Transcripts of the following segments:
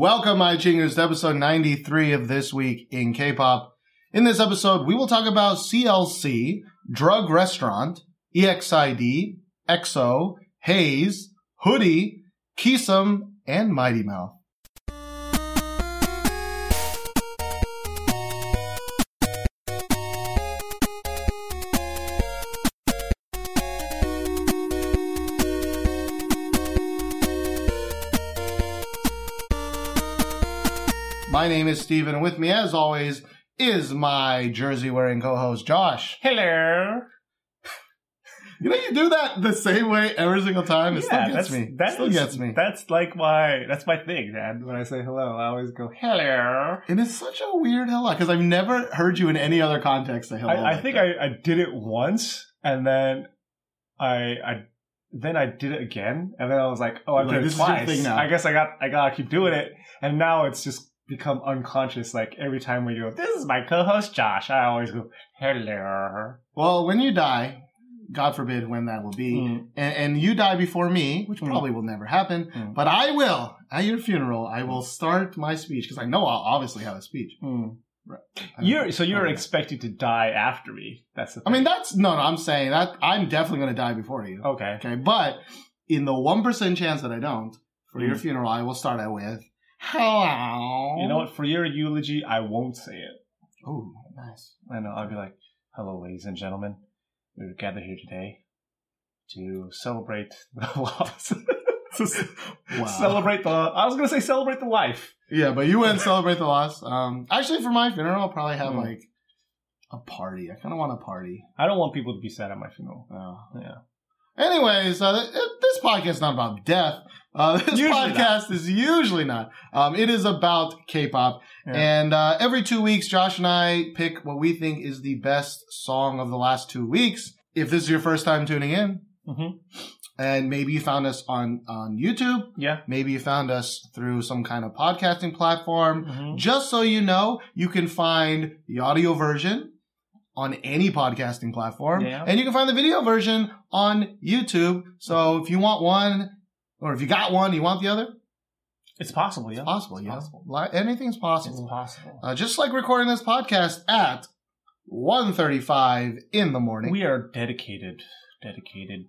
Welcome, my chingus, to episode 93 of This Week in K-Pop. In this episode, we will talk about CLC, Drug Restaurant, EXID, EXO, Haze, Hoodie, Kisum, and Mighty Mouth. My name is Steven, and with me, as always, is my jersey wearing co host, Josh. Hello. You know, you do that the same way every single time. It still gets that's, me. That still is- gets me. That's like my that's my thing, man. When I say hello, I always go hello. And it's such a weird hello because I've never heard you in any other context say hello. I, I think. I, I did it once, and then I I then I did it again, and then I was like, oh, I've Like, done it this is your twice. thing now. I guess I got I gotta keep doing it, and now it's just become unconscious. Like every time we go, this is my co-host Josh. I always go hello. Well, when you die, God forbid when that will be, Mm. and, and you die before me, which Mm. probably will never happen, Mm. but I will, at your funeral, I will start my speech because I know I'll obviously have a speech. Mm. I You're so you're okay. expected to die after me. That's the I mean, that's, no, no, I'm saying that I'm definitely going to die before you. okay. Okay, but in the 1% chance that I don't, for your Mm. funeral, I will start out with, hello. You know what? For your eulogy, I won't say it. Oh, nice. I know. I'll be like, "Hello, ladies and gentlemen. We're gathered here today to celebrate the loss. Wow. Celebrate the. I was gonna say celebrate the life. Yeah, but you wouldn't celebrate the loss. Um, actually, for my funeral, I'll probably have Mm. like a party. I kind of want a party. I don't want people to be sad at my funeral. Uh, Yeah. anyways, uh, th- this podcast is not about death. Uh, this Usually podcast is usually not. Um, it is about K-pop, Yeah. and uh, every two weeks, Josh and I pick what we think is the best song of the last two weeks. If this is your first time tuning in, hmm and maybe you found us on on YouTube, Yeah. maybe you found us through some kind of podcasting platform. hmm Just so you know, you can find the audio version on any podcasting platform, Yeah. and you can find the video version on YouTube. So if you want one, or if you got one, you want the other, It's possible. Yeah. it's possible. It's yeah, possible. Anything's It's possible. possible. Uh, just like recording this podcast at 1.35 in the morning. We are dedicated. Dedicated.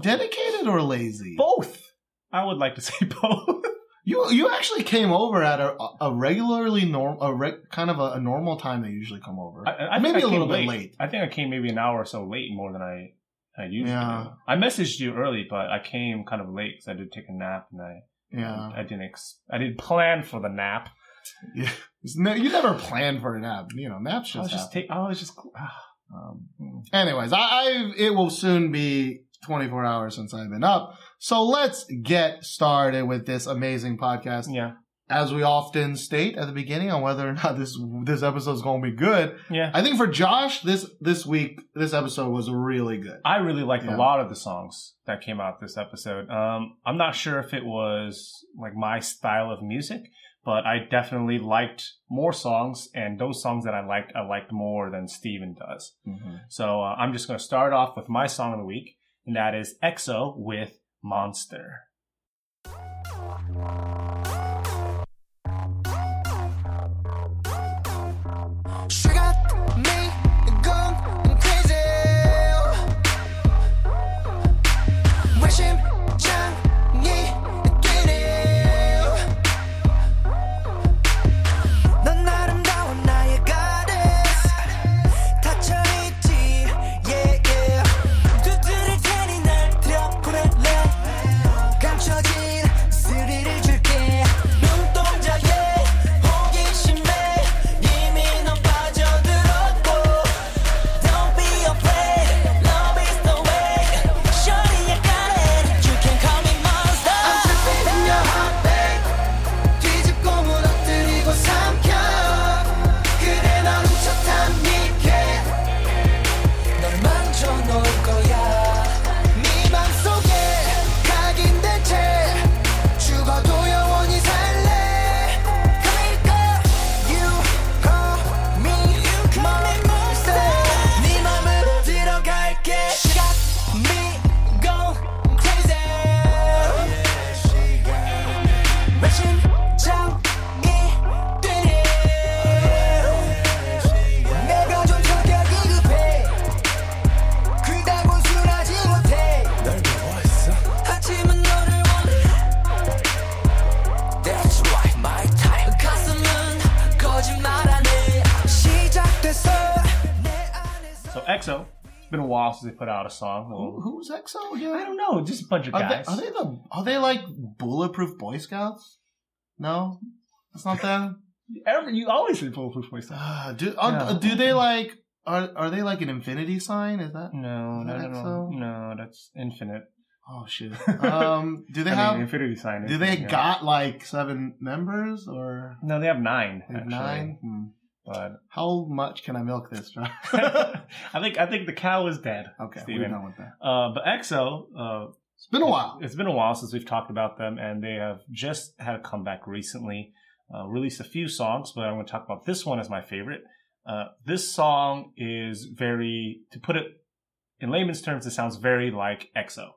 Dedicated or lazy? Both. I would like to say both. You you actually came over at a, a regularly norm a re, kind of a, a normal time they usually come over. I, I Maybe I a little came bit late. I think I came maybe an hour or so late more than I I usually Yeah. do. I messaged you early, but I came kind of late because I did take a nap and I Yeah. I didn't ex- I didn't plan for the nap. Yeah. No- you never plan for a nap. You know, naps I was just just take. I was just. Um, mm. Anyways, I, I it will soon be 24 hours since I've been up. So let's get started with this amazing podcast. yeah, As we often state at the beginning on whether or not this this episode is going to be good. yeah. I think for Josh, this this week this episode was really good. I really liked Yeah. a lot of the songs that came out this episode. Um, I'm not sure if it was like my style of music, but I definitely liked more songs, and those songs that I liked, I liked more than Steven does. So uh, I'm just going to start off with my song of the week, and that is EXO with Monster. It's been a while since they put out a song. Who, who's EXO again? I don't know, just a bunch of Are they, guys. are they the? Are they like bulletproof Boy Scouts? No, that's not them. Every, you always say Bulletproof Boy Scouts. Uh, do are, No. do they like? Are are they like an infinity sign? Is that? No, Is that no, no, EXO? no. That's Infinite. Oh shit. Um, do they I have? mean, Infinity Sign. do they yeah. got like seven members or No, they have nine. they have nine? Hmm. But How much can I milk this? I think I think the cow is dead. okay, we're Steven. done with that. Uh, but EXO, uh, It's been a while. It's been a while since we've talked about them, and they have just had a comeback recently. Uh, released a few songs, but I'm going to talk about this one as my favorite. Uh, this song is very, to put it in layman's terms, it sounds very like EXO.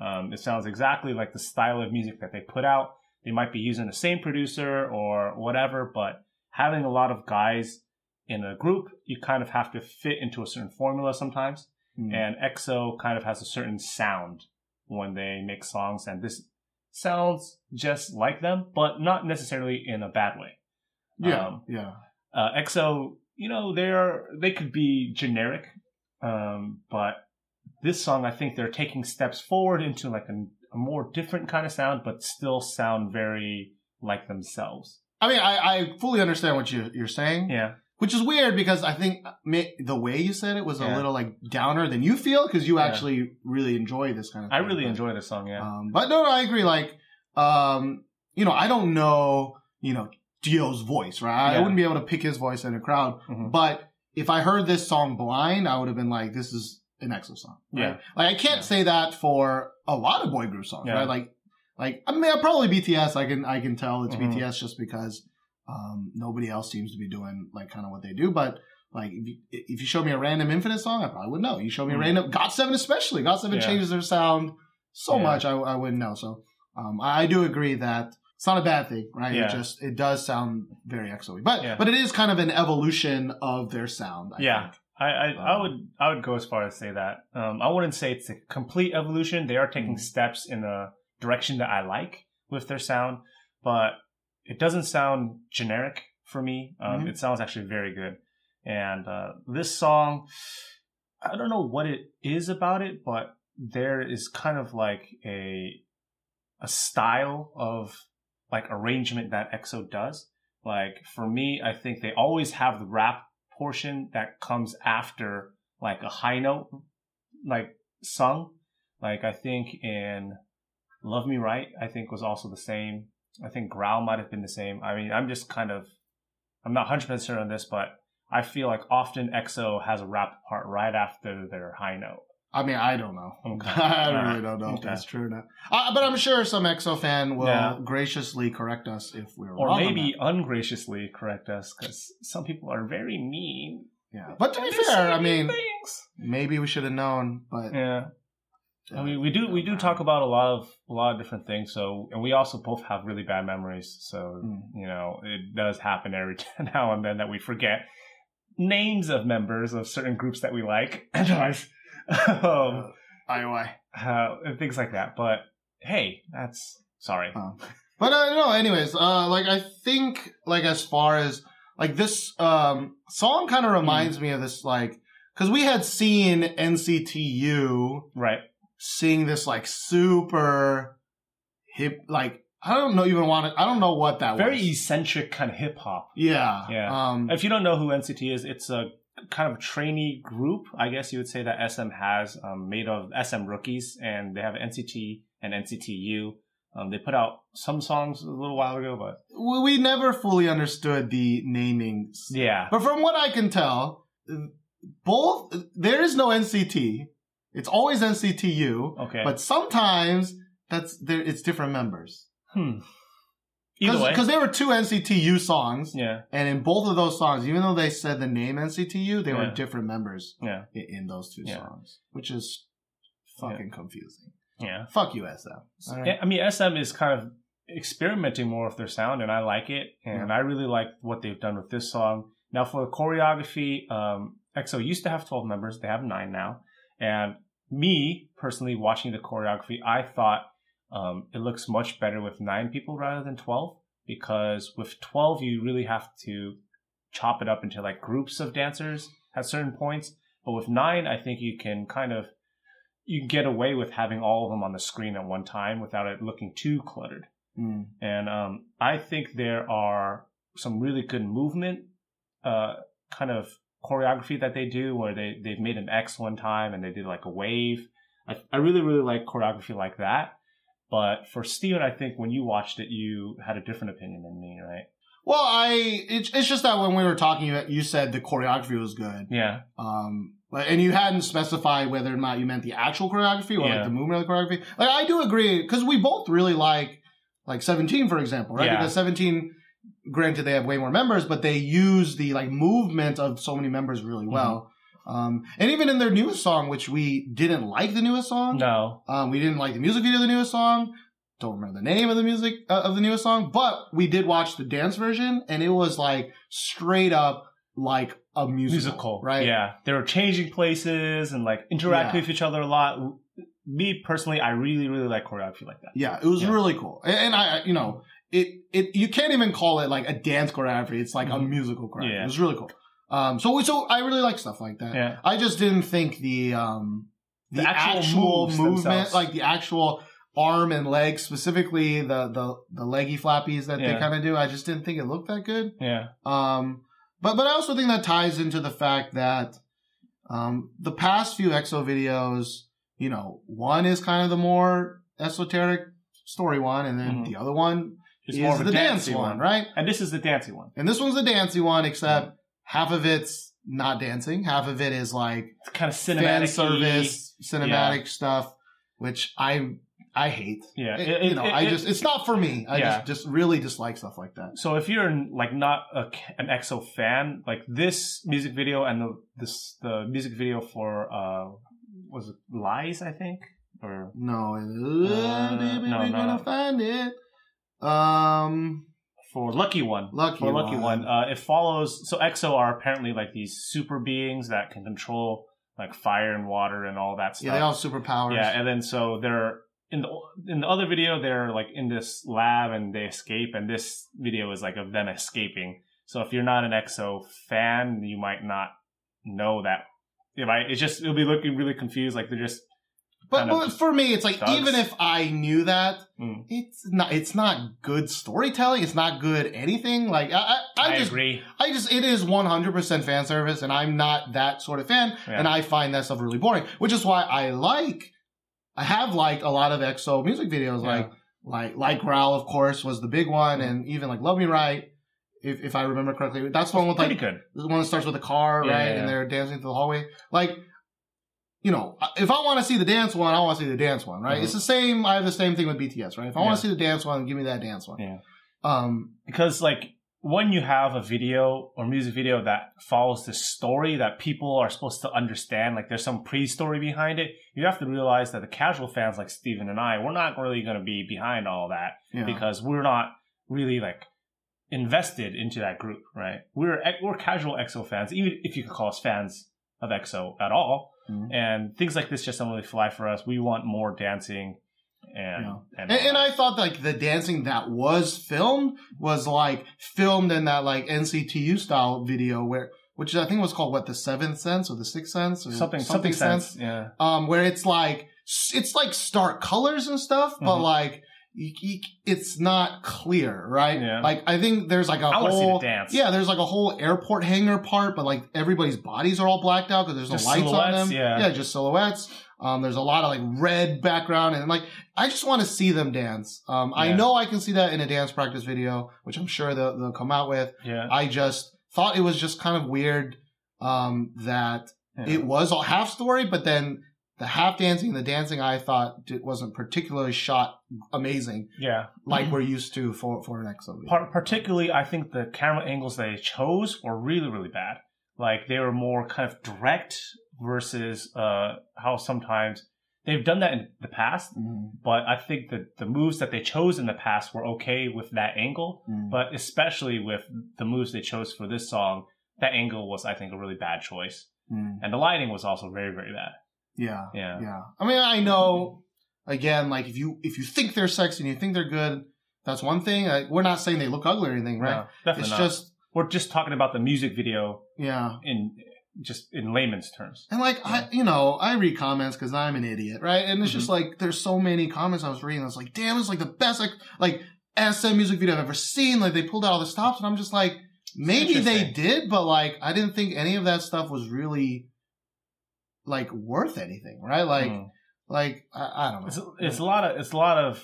Um, it sounds exactly like the style of music that they put out. They might be using the same producer or whatever, but having a lot of guys in a group, you kind of have to fit into a certain formula sometimes Hmm. and EXO kind of has a certain sound when they make songs, and this sounds just like them, but not necessarily in a bad way. yeah, um, yeah. Uh, EXO, you know, they're they could be generic, um, but this song, I think they're taking steps forward into like a, a more different kind of sound, but still sound very like themselves. I mean, I, I fully understand what you, you're saying. Yeah, Which is weird because I think the way you said it was a little like downer than you feel because you Yeah. actually really enjoy this kind of I really But, enjoy this song. Yeah, Um, but no, no, I agree. Like, um, you know, I don't know, you know, Dio's voice, right? I wouldn't be able to pick his voice in a crowd. Mhm. But if I heard this song blind, I would have been like, this is an EXO song. Right? Yeah. Like, I can't Yeah. say that for a lot of boy group songs, Yeah. right? Like, like, I mean, probably BTS, I can, I can tell it's Mhm. BTS just because, um, nobody else seems to be doing like kind of what they do. But like, if you, if you showed me a random Infinite song, I probably would know. You show me a Mhm. random GOT7 especially. GOT7 Yeah. changes their sound so Yeah. much, I, I wouldn't know. So, um, I, I do agree that it's not a bad thing, right? Yeah. It just, it does sound very EXO-y. But, Yeah. but it is kind of an evolution of their sound, I Yeah. think. I, I, I Um, would I would go as far as say that. Um, I wouldn't say it's a complete evolution. They are taking Mm. steps in a direction that I like with their sound, but it doesn't sound generic for me. Um, Mhm. It sounds actually very good. And uh, this song, I don't know what it is about it, but there is kind of like a a style of like arrangement that EXO does. Like for me, I think they always have the rap portion that comes after like a high note, like sung. Like I think in Love Me Right, I think was also the same. I think Growl might have been the same. I mean, I'm just kind of, I'm not 100% sure on this, but I feel like often EXO has a rap part right after their high note. I mean, I don't know. Okay. I really don't know if that's true or not. Uh, but I'm sure some EXO fan will Yeah. graciously correct us if we're Or wrong. on maybe ungraciously correct us because some people are very mean. yeah. But to be And fair, I mean mean, things. maybe we should have known. But Yeah. Uh, I mean, we do we do talk about a lot of a lot of different things. So, and we also both have really bad memories. So, Mm. you know, it does happen every now and then that we forget names of members of certain groups that we like, and ours, um, IOI. uh, and things like that. But hey, that's sorry. Um, but uh, no, anyways, uh, like I think, like as far as like this um song, kind of Hmm. reminds me of this, like because we had seen NCTU Right? Sing this like super hip, like I don't know even want to, I don't know what that Very was. eccentric kind of hip hop. Yeah, Yeah. Um, If you don't know who NCT is, it's a kind of trainee group, I guess you would say that SM has, um, made of SM rookies, and they have NCT and NCTU. Um, they put out some songs a little while ago, but we we never fully understood the naming. yeah, But from what I can tell, both there is no NCT. It's always NCTU. okay. But sometimes that's there. It's different members. hmm. Either way, because there were two NCTU songs, yeah, and in both of those songs, even though they said the name NCTU, they were different members yeah, in, in those two Yeah. songs, which is fucking confusing. yeah. Fuck you, SM. Right. Yeah, I mean, SM is kind of experimenting more with their sound, and I like it. And I really like what they've done with this song. Now, for the choreography, um, EXO used to have 12 members. They have nine now. And me, personally, watching the choreography, I thought um, it looks much better with nine people rather than 12. Because with 12, you really have to chop it up into like groups of dancers at certain points. But with nine, I think you can kind of you can get away with having all of them on the screen at one time without it looking too cluttered. Mm. And um, I think there are some really good movement, uh, kind of choreography that they do where they, they've made an X one time and they did like a wave. I, I really, really like choreography like that. But for Steven, I think when you watched it, you had a different opinion than me, right? Well, I it's it's just that when we were talking, you- you said the choreography was good, Yeah. um, and you hadn't specified whether or not you meant the actual choreography or Yeah. like the movement of the choreography. Like I do agree because we both really like like Seventeen, for example, right? Yeah. Because Seventeen, granted, they have way more members, but they use the like movement of so many members really Mm-hmm. well. Um, and even in their newest song, which we didn't like the newest song, No. Um, we didn't like the music video of the newest song. Don't remember the name of the music uh, of the newest song, but we did watch the dance version, and it was like straight up like a musical, Musical. right? Yeah. They were changing places and like interacting Yeah. with each other a lot. Me personally, I really, really like choreography like that. yeah. It was Yeah. really cool, and, and I, you know, it it you can't even call it like a dance choreography. It's like a Mhm. musical choreography. Yeah. It was really cool. Um, so so I really like stuff like that. Yeah. I just didn't think the um the, The actual actual, movement, themselves. like the actual arm and leg, specifically the the the leggy flappies that they kind of do. I just didn't think it looked that good. Yeah. Um, but but I also think that ties into the fact that um the past few EXO videos, you know, one is kind of the more esoteric story one, and then Mhm. the other one It's is more of the dance dancey one, right? And this is the dancey one. And this one's the dancey one, except half of it's not dancing, half of it is like It's kind of cinematic service, cinematic stuff, which I I hate. Yeah. It- It- you know, it- I just it's not for me. I Yeah. just just really dislike stuff like that. So if you're like not a, an EXO fan, like this music video and the this the music video for uh was it Lies, I think, or No, uh, no, we're no, no. Um, for Lucky One. lucky, For Lucky one. One, uh, it follows. So EXO are apparently like these super beings that can control like fire and water and all that stuff. yeah, they all have superpowers. Yeah, and then so they're in the in the other video they're like in this lab and they escape, and this video is like of them escaping. So if you're not an EXO fan, you might not know that. It might it's just it'll be looking really confused, like they're just but, but for me, it's like thugs. even if I knew that, Mm. it's not it's not good storytelling. It's not good anything. Like I I, I, I, just agree. I just it is one hundred percent fan service, and I'm not that sort of fan, Yeah. and I find that stuff really boring. Which is why I like I have liked a lot of EXO music videos, Yeah. like like like Growl, of course, was the big one, Mhm. and even like Love Me Right. If, if I remember correctly, that's the one with Pretty like good. the one that starts with a car, Yeah, right? And they're dancing through the hallway. Like, you know, if I want to see the dance one, I want to see the dance one, right? Mhm. It's the same. I have the same thing with BTS, right? If I want to see the dance one, give me that dance one. Yeah. Um, because like when you have a video or music video that follows the story that people are supposed to understand, like there's some pre-story behind it, you have to realize that the casual fans like Steven and I, we're not really going to be behind all that yeah. because we're not really like invested into that group, right? We're we're casual EXO fans, even if you could call us fans of EXO at all. Mhm. And things like this just don't really fly for us. We want more dancing, and Yeah. and, And, and I thought like the dancing that was filmed was like filmed in that like NCTU style video where, which I think was called what the Seventh Sense or the Sixth Sense or something something sense, yeah. um, where it's like it's like stark colors and stuff, but Mhm. like it's not clear, right? Yeah. Like I think there's like a I whole dance. yeah, there's like a whole airport hangar part, but like everybody's bodies are all blacked out because there's no Just lights on them. yeah. yeah, just silhouettes. Um, there's a lot of like red background and like I just want to see them dance. Um, I know I can see that in a dance practice video, which I'm sure they'll, they'll come out with. yeah. I just thought it was just kind of weird um, that yeah. it was a half story, but then the half dancing and the dancing I thought it wasn't particularly shot amazing yeah. like we're used to for for an EXO. video. Par- particularly, I think the camera angles they chose were really, really bad. Like they were more kind of direct versus uh, how sometimes they've done that in the past. Mhm. But I think that the moves that they chose in the past were okay with that angle. Mhm. But especially with the moves they chose for this song, that angle was, I think, a really bad choice. Mhm. And the lighting was also very, very bad. Yeah, Yeah. yeah. I mean, I know. Mm-hmm. Again, like if you if you think they're sexy and you think they're good, that's one thing. Like, we're not saying they look ugly or anything, right? No, definitely it's not. just We're just talking about the music video yeah. in just in layman's terms. And like I, you know, I read comments because I'm an idiot, right? And it's just mm-hmm. like there's so many comments I was reading. I was like, damn, it's like the best like like SM music video I've ever seen. Like they pulled out all the stops, and I'm just like, maybe they did, but like I didn't think any of that stuff was really like worth anything, right? Like Mm. like I, I don't know. It's, it's a lot of it's a lot of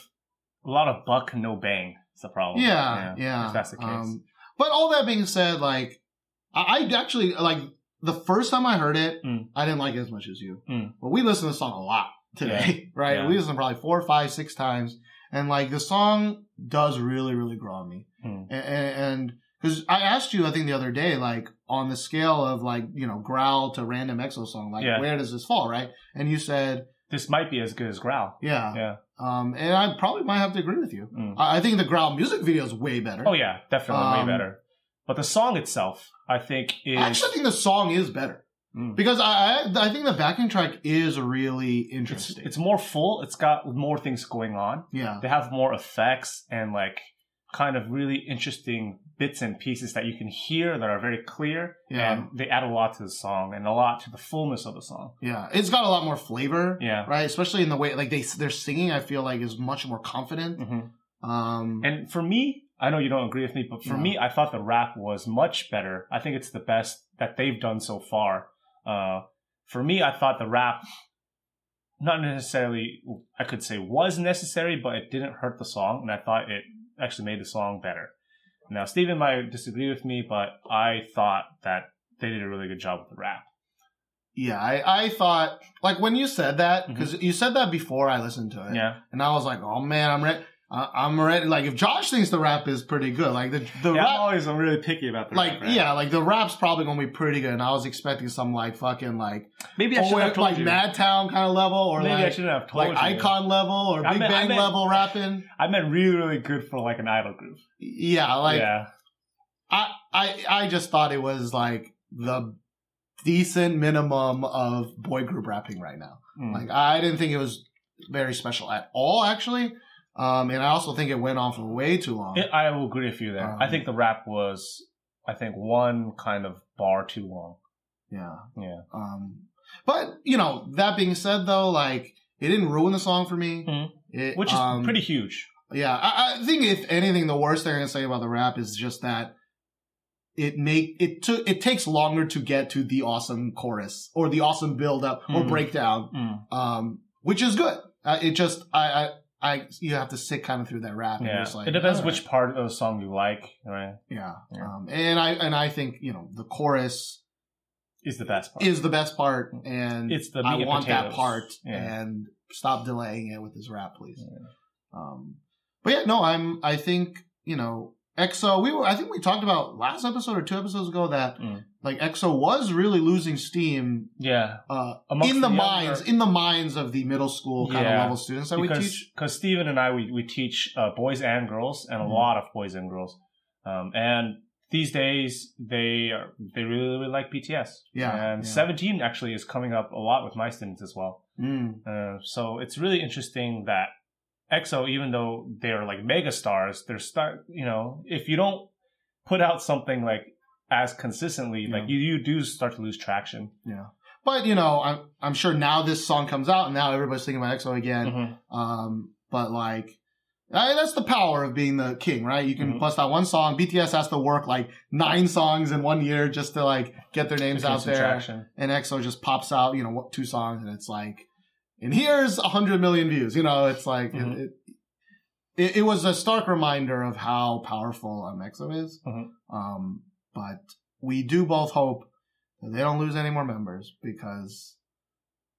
a lot of buck no bang. It's the problem. Yeah, yeah. If that's the case. Um, but all that being said, like I, I actually like the first time I heard it, Mm. I didn't like it as much as you. Mm. But we listened to the song a lot today, right? Yeah. We listened probably four, five, six times, and like the song does really, really grow on me. Mm. And because I asked you, I think the other day, like on the scale of like you know growl to random EXO song, like Yeah. where does this fall, right? And you said, this might be as good as Growl. yeah, Yeah. um, and I probably might have to agree with you. Mm. I, I think the growl music video is way better. Oh yeah, definitely Um, way better. But the song itself, I think, is I actually think the song is better Mm. because I, I think the backing track is really it's interesting. it's more full. It's got more things going on. yeah, They have more effects and like kind of really interesting bits and pieces that you can hear that are very clear. Yeah. And they add a lot to the song and a lot to the fullness of the song. yeah. It's got a lot more flavor. Yeah. right. Especially in the way like they they're singing. I feel like is much more confident. hmm Um, And for me, I know you don't agree with me, but for No. me, I thought the rap was much better. I think it's the best that they've done so far. Uh, for me, I thought the rap, not necessarily, I could say was necessary, but it didn't hurt the song, and I thought it actually made the song better. Now, Steven might disagree with me, but I thought that they did a really good job with the rap. yeah, I I thought like when you said that because you said that before I listened to it. Mm-hmm. Yeah. and I was like, oh man, I'm ready. I'm ready. Like if Josh thinks the rap is pretty good, like the the yeah rap. I'm always I'm really picky about the like rap. right? yeah, like the rap's probably gonna be pretty good, and I was expecting some like fucking like Maybe I should have told like you. Madtown kind of level, or Maybe I shouldn't have told like you. iKON level or I Big meant- Bang meant- level rapping. I meant really, really good for like an idol group. Yeah, like yeah. I I I just thought it was like the decent minimum of boy group rapping right now. Mm. Like I didn't think it was very special at all, actually. Um, and I also think it went on for way too long. It, I will agree with you there. I Um, think the rap was, I think, one kind of bar too long. yeah. Yeah. Um, but you know, that being said, though, like it didn't ruin the song for me. Mhm. It, Which is um, pretty huge. Yeah, I, I think if anything, the worst thing I can say about the rap is just that it make it took it takes longer to get to the awesome chorus or the awesome build up or Mhm. breakdown, Mm. um, which is good. Uh, it just I, I I you have to sit kind of through that rap. And Yeah. just like, it depends which part of the song you like, right? Yeah. Yeah. Um, and I and I think you know the chorus Is the best part. is the best part, and It's the I want that part, Yeah. and stop delaying it with this rap, please. Um, but yeah, no, I'm. I think you know EXO. We were. I think we talked about last episode or two episodes ago that Mm. like EXO was really losing steam yeah. uh, in the, the minds in the minds of the middle school kind of level students that we because teach. because Steven and I we we teach uh, boys and girls and a Mhm. lot of boys and girls, um, and these days they are they really really like BTS. Yeah, and yeah. Seventeen actually is coming up a lot with my students as well. Mm, Uh, so it's really interesting that EXO, even though they're like mega stars, they're start. You know, if you don't put out something like as consistently, Yeah. like you you do start to lose traction. yeah. But you know, I'm I'm sure now this song comes out and now everybody's thinking about EXO again. Mhm. Um, but like, I, that's the power of being the king, right? You can Mhm. bust out one song. BTS has to work like nine songs in one year just to like get their names out there. traction. And EXO just pops out, you know, two songs, and it's like, and here's a hundred million views. You know, it's like Mhm. it, it, it. Was a stark reminder of how powerful EXO is. Mhm. Um, but we do both hope that they don't lose any more members because.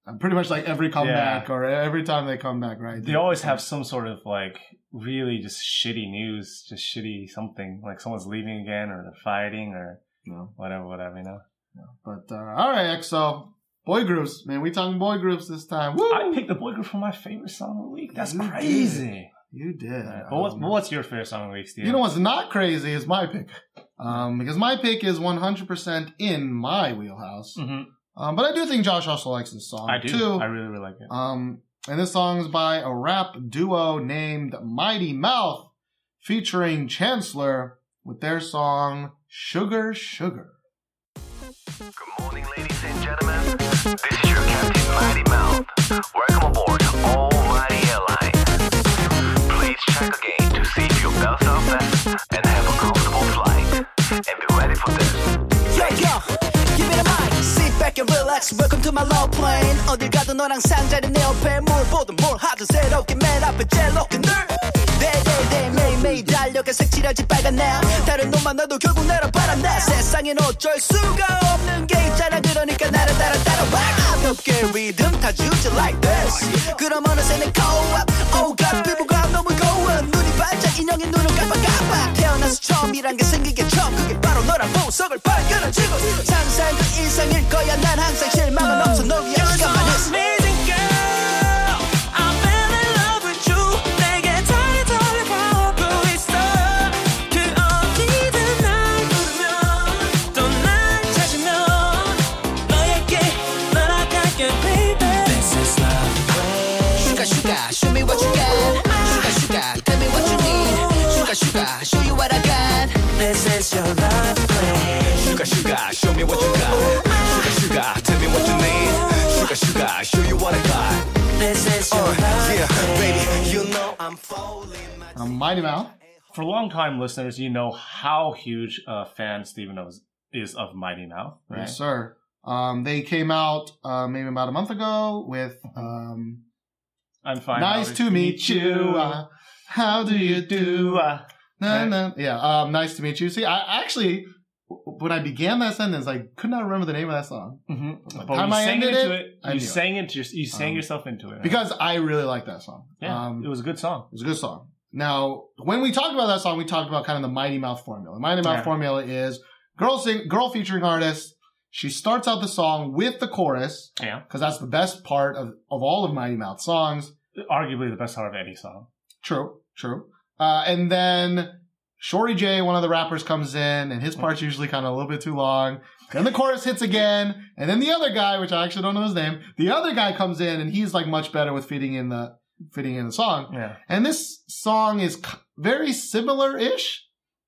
I'm pretty much like every comeback or every time they come back, right? They always have some sort of like really just shitty news, just shitty something like someone's leaving again or they're fighting or you know. whatever, whatever. You know. But uh, all right, EXO boy groups, man. We talking boy groups this time. Woo! I picked the boy group for my favorite song of the week. That's You did. crazy. you did. But what's, Um, but what's your favorite song of the week, Steve? you know what's not crazy is my pick, um, because my pick is 100% in my wheelhouse. hmm Um, but I do think Josh also likes this song I do. too. I really, really like it. Um, and this song is by a rap duo named Mighty Mouth, featuring Chancellor with their song "Sugar Sugar." Good morning, ladies and gentlemen. This is your Captain Mighty Mouth. Welcome aboard Almighty Airlines. Please check again to see if your belts are fastened and have a comfortable flight. And be ready for this. Yo, yo, back and relax. Welcome to my love plane. 어딜 가도 너랑 상자리 내 옆에 뭘 보든 뭘 하든 새롭게 맨 앞에 제일 높게 늘. 네네네 매일매일 달려가 색칠하지 빨간 날 다른 놈 만 나도 결국 나를 바란다 세상엔 어쩔 수가 없는 게 있잖아 그러니까 나를 따라 따라와 가볍게 리듬 타주지 like this 그럼 어느새 내 코앞 Oh God 피부가 너무 고와 눈이 반짝 인형의 눈을 깜빡깜빡. 태어나서 처음이란 게 생기게 처음. 그게 바로 너란 보석을 발견해주고 상상 그 이상일 거야. 난 항상 실망은 없어. 널 위한 시간만 있어 This is your love play. Sugar, sugar, show me what you got. Sugar, sugar, tell me what you need. Sugar, sugar, show you what I got. This is your love Yeah, baby, you know I'm falling. Um, Mighty Mouth. For long-time listeners, you know how huge a fan Steven is, is of Mighty Mouth, right? Yes, sir. Um, they came out uh, maybe about a month ago with um, I'm fine. "Nice to meet you." Uh, how do you do? Na, Right. na. Yeah, um, nice to meet you. See, I actually, when I began that sentence, I could not remember the name of that song hmm By But time you I sang ended into it, it. I You it. sang into your, you sang Um, yourself into it. right? because I really like that song. yeah, Um, it was a good song. It was a good song. Now, when we talked about that song, we talked about kind of the Mighty Mouth formula. The Mighty Mouth Yeah. formula is girl sing, girl featuring artist. She starts out the song with the chorus Yeah, because that's the best part of, of all of Mighty Mouth songs. arguably the best part of any song. True, true. Uh, and then Shorry J, one of the rappers, comes in, and his part's usually kind of a little bit too long. Then the chorus hits again, and then the other guy, which I actually don't know his name, the other guy comes in, and he's like much better with fitting in the fitting in the song. Yeah, And this song is very similar-ish,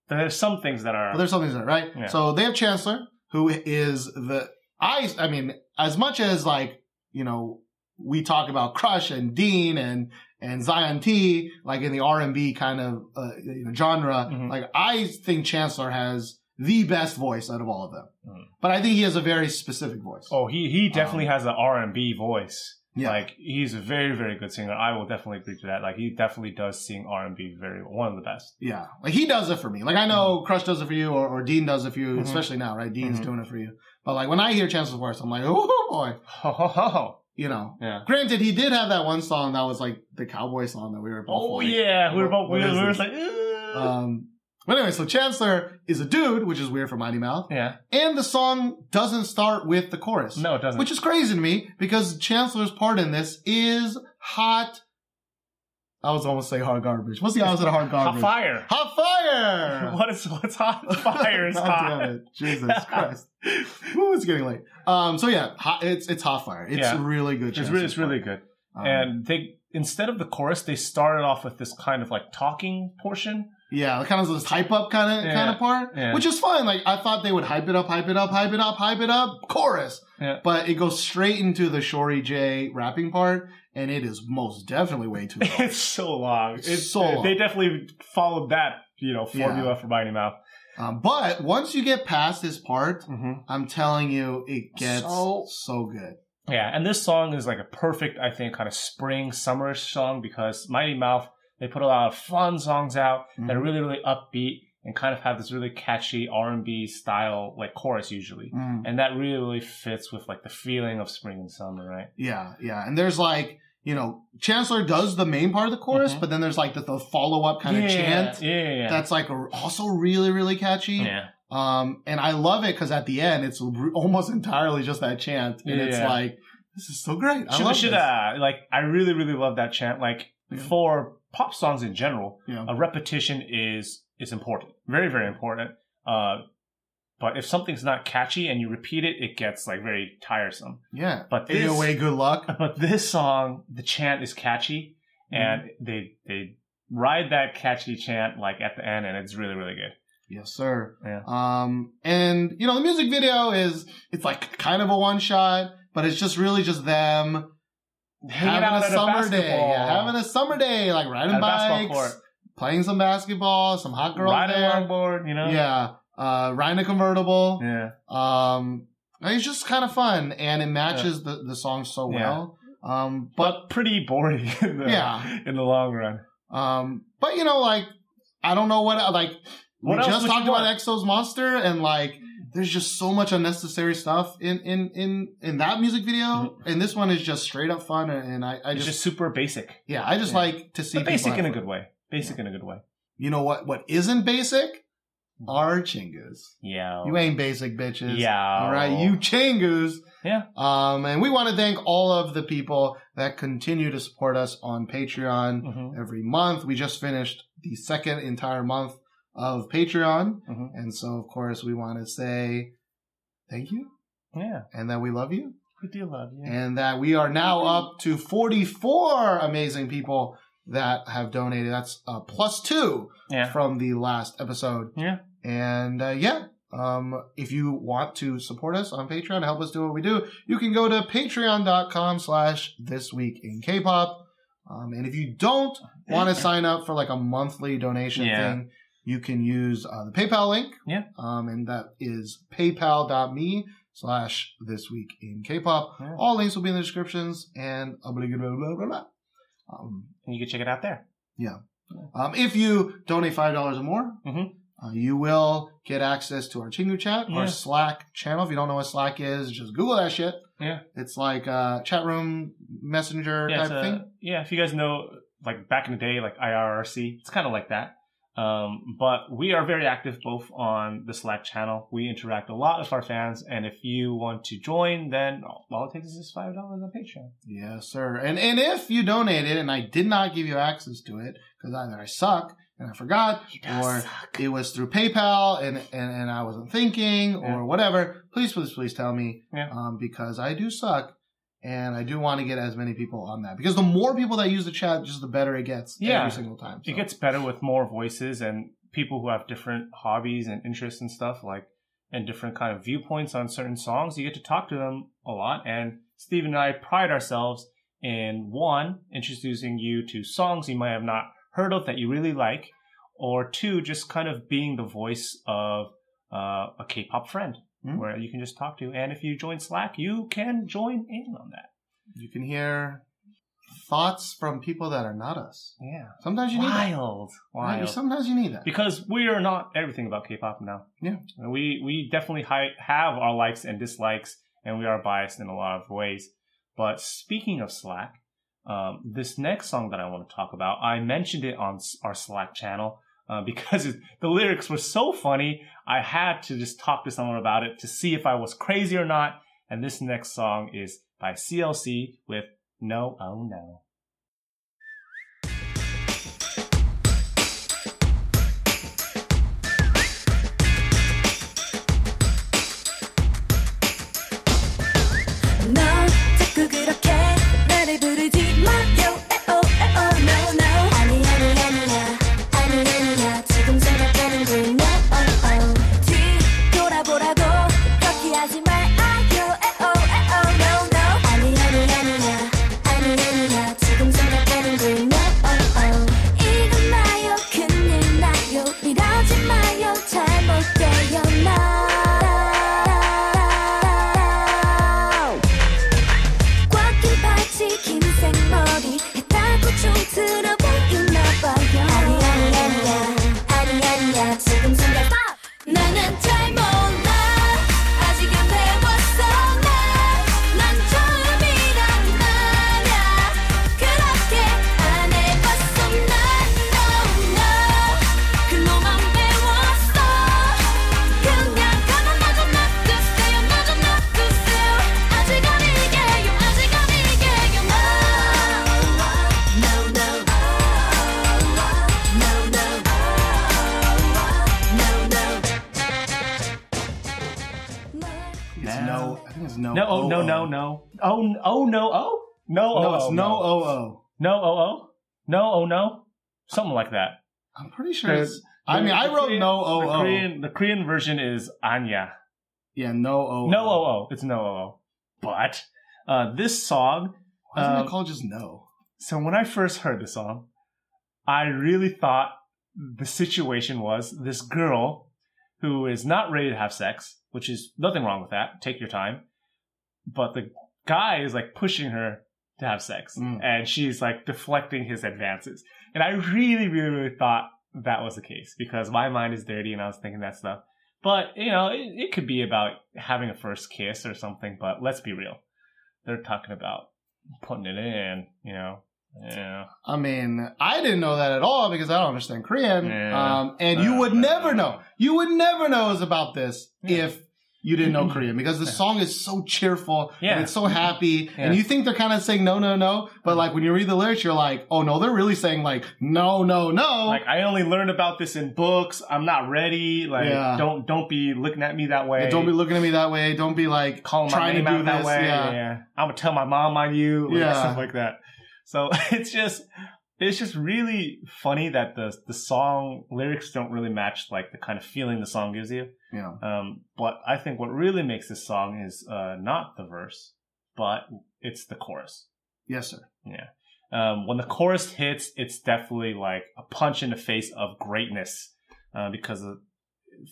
there's some things that are. but there's something there, right? Yeah. So they have Chancellor, who is the I. I mean, as much as like you know, we talk about Crush and Dean and and Zion T, like in the R and B kind of uh, you know, genre. Mhm. Like I think Chancellor has the best voice out of all of them, Mhm. but I think he has a very specific voice. oh, he he definitely has an R and B voice. yeah, Like he's a very very good singer. I will definitely agree to that. Like he definitely does sing R and B very one of the best. yeah. Like he does it for me. Like I know Crush does it for you, or, or Dean does it for you, Mhm. especially now, right? Dean's Mhm. doing it for you. But like when I hear Chancellor's voice, I'm like, oh boy, Ho ho ho. You know. Yeah. Granted, he did have that one song that was like the cowboy song that we were both Oh like, yeah, we were both we were, we were like. "Ugh." Um, but anyway, so Chancellor is a dude, which is weird for Mighty Mouth, yeah. and the song doesn't start with the chorus, No, it doesn't. which is crazy to me because Chancellor's part in this is hot. I was almost say hard garbage. What's the opposite of hard hot garbage? Hot fire. Hot fire. What is what's hot fire is hot. damn it. Jesus Christ. Ooh, it's getting late. Um, so yeah, hot, it's it's hot fire. It's Yeah. really good. It's really it's really good. Um, and they instead of the chorus, they started off with this kind of like talking portion. Yeah, kind of this hype up kind of Yeah, kind of part, yeah. which is fine. Like I thought they would hype it up, hype it up, hype it up, hype it up, chorus. Yeah. But it goes straight into the Shorry J rapping part, and it is most definitely way too long. It's so long. It's It's so long. They definitely followed that you know formula Yeah. for Mighty Mouth. um, but once you get past this part, Mm-hmm. I'm telling you, it gets so, So- good. Yeah, and this song is like a perfect, I think, kind of spring summerish song because Mighty Mouth they put a lot of fun songs out that are Mhm. really really upbeat and kind of have this really catchy R and B style like chorus usually, Mm. and that really really fits with like the feeling of spring and summer, right? Yeah, yeah. And there's like, you know, Chancellor does the main part of the chorus, Mhm. but then there's like the, the follow up kind of chant Yeah, yeah, yeah. that's like a, also really, really catchy. yeah. Um, and I love it because at the end, it's almost entirely just that chant. And it's Yeah. like, this is so great. I love this. like, I really, really love that chant. Like, Yeah. for pop songs in general, Yeah. a repetition is is important, very, very important. Uh, but if something's not catchy and you repeat it, it gets like very tiresome. Yeah. But this, a way, good luck. but this song, the chant is catchy, Mm-hmm. and they they ride that catchy chant like at the end, and it's really, really good. Yes, sir. Yeah. Um, and you know, the music video is, it's like kind of a one shot, but it's just really just them Hanging having out a at a summer day. Yeah, having a summer day, like riding bikes, playing some basketball, some hot girls Riding there. longboard, you know? Yeah. Uh, riding a convertible. Yeah. Um, it's just kind of fun and it matches the, the song so Yeah. well. Um, but, But pretty boring in the, Yeah. in the long run. um, but you know, like, I don't know what, like, What we just talked about? Exo's Monster and like, there's just so much unnecessary stuff in, in, in, in that music video. And this one is just straight up fun. And, and I, I just, just super basic. yeah, I just Yeah. like to see basic in a good way. Basic in a good way. You know what, what isn't basic? Are chingus. Yeah. You ain't basic bitches. Yeah. All right, you changus. Yeah. Um, and we want to thank all of the people that continue to support us on Patreon Mhm. every month. We just finished the second entire month of Patreon. Mhm. And so, of course, we want to say thank you Yeah. and that we love you We do love you. and that we are now up to 44 amazing people that have donated. That's uh, plus two yeah. from the last episode. Yeah. And uh, yeah, um, if you want to support us on Patreon, help us do what we do, you can go to patreon.com slash this week in K-pop. Um, and if you don't want to sign up for like a monthly donation Yeah. thing, you can use uh, the PayPal link. Yeah. Um, and that is paypal.me slash this week in K-pop. Yeah. All links will be in the descriptions and blah, blah, blah, blah, blah, blah. Um, And you can check it out there. um, if you donate five dollars or more, Mhm. uh, you will get access to our Chingu chat, Yeah. our Slack channel. If you don't know what Slack is, just Google that shit. Yeah. It's like a chat room messenger Yeah, type a- thing. yeah, if you guys know, like back in the day, like IRRC, it's kind of like that. Um, but we are very active both on the Slack channel. We interact a lot with our fans, and if you want to join, then all it takes is five dollars on Patreon. Yes, sir. And and if you donated and I did not give you access to it because either I suck and I forgot, or it was through PayPal and and, and I wasn't thinking Yeah. or whatever, please please please tell me Yeah. um, because I do suck. And I do want to get as many people on that because the more people that use the chat, just the better it gets Yeah. every single time. It gets better with more voices and people who have different hobbies and interests and stuff like and different kind of viewpoints on certain songs. You get to talk to them a lot. And Steve and I pride ourselves in one, introducing you to songs you might have not heard of that you really like, or two, just kind of being the voice of uh, a K-pop friend Mhm. where you can just talk to. And if you join Slack, you can join in on that. you can hear thoughts from people that are not us. Yeah. Sometimes you need that. Wild. Wild. Sometimes you need that. because we are not everything about K-pop now. Yeah. We we definitely hi- have our likes and dislikes, and we are biased in a lot of ways. But speaking of Slack, um, this next song that I want to talk about, I mentioned it on our Slack channel uh, because it, the lyrics were so funny. I had to just talk to someone about it to see if I was crazy or not. And this next song is by CLC with No Oh No. No, oh, oh? No, oh. Something like that. I'm pretty sure The, it's I mean, I wrote Korean- no The oh oh. Korean, the Korean version is Anya. Yeah, no oh. No oh oh. It's no oh oh. But uh, this song. Why isn't um, it called just no? So when I first heard the song, I really thought the situation was this girl who is not ready to have sex, which is nothing wrong with that. Take your time. But the guy is like pushing her to have sex Mm. and she's like deflecting his advances. And I really, really, really thought that was the case because my mind is dirty and I was thinking that stuff. But, you know, it, it could be about having a first kiss or something, but let's be real. They're talking about putting it in, you know. Yeah. I mean, I didn't know that at all because I don't understand Korean. Yeah. Um, and you Uh, would never know. You would never know about this Yeah. if you didn't know mm-hmm. Korean because the song is so cheerful Yeah. and it's so happy. Yeah. And you think they're kind of saying no, no, no. But mm-hmm. like when you read the lyrics, you're like, oh no, they're really saying like no, no, no. Like I only learned about this in books. I'm not ready. Like Yeah. don't don't be looking at me that way. Yeah, don't be looking at me that way. Don't be like calling my trying name to do out that this. way. Yeah. I'm gonna tell my mom on you. Like, Yeah. stuff like that. So it's just it's just really funny that the the song lyrics don't really match like the kind of feeling the song gives you. Yeah. Um, but I think what really makes this song is uh, not the verse, but it's the chorus. Yes, sir. Yeah. Um, when the chorus hits, it's definitely like a punch in the face of greatness. Uh, because of,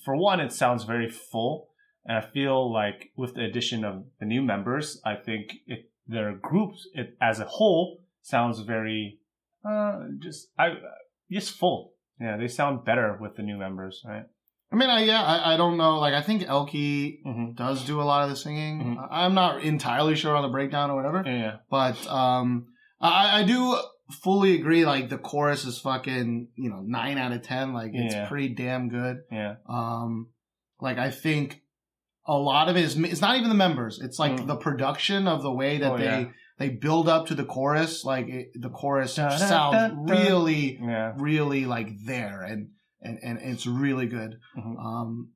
for one, it sounds very full. And I feel like with the addition of the new members, I think it, their group it, as a whole sounds very, uh, just, I, just full. Yeah, they sound better with the new members, right? I mean, I, yeah, I, I don't know. Like, I think Elkie Mm-hmm. does do a lot of the singing. Mhm. I- I'm not entirely sure on the breakdown or whatever. Yeah, But um, I, I do fully agree. Like the chorus is fucking you know nine out of ten. Like it's Yeah. pretty damn good. yeah, Um, like I think a lot of it is it's not even the members. It's like Mm. the production of the way that Oh, they yeah. They build up to the chorus. Like it, the chorus Da, da, sounds da, really yeah. really like there and and and it's really good. Mhm. Um,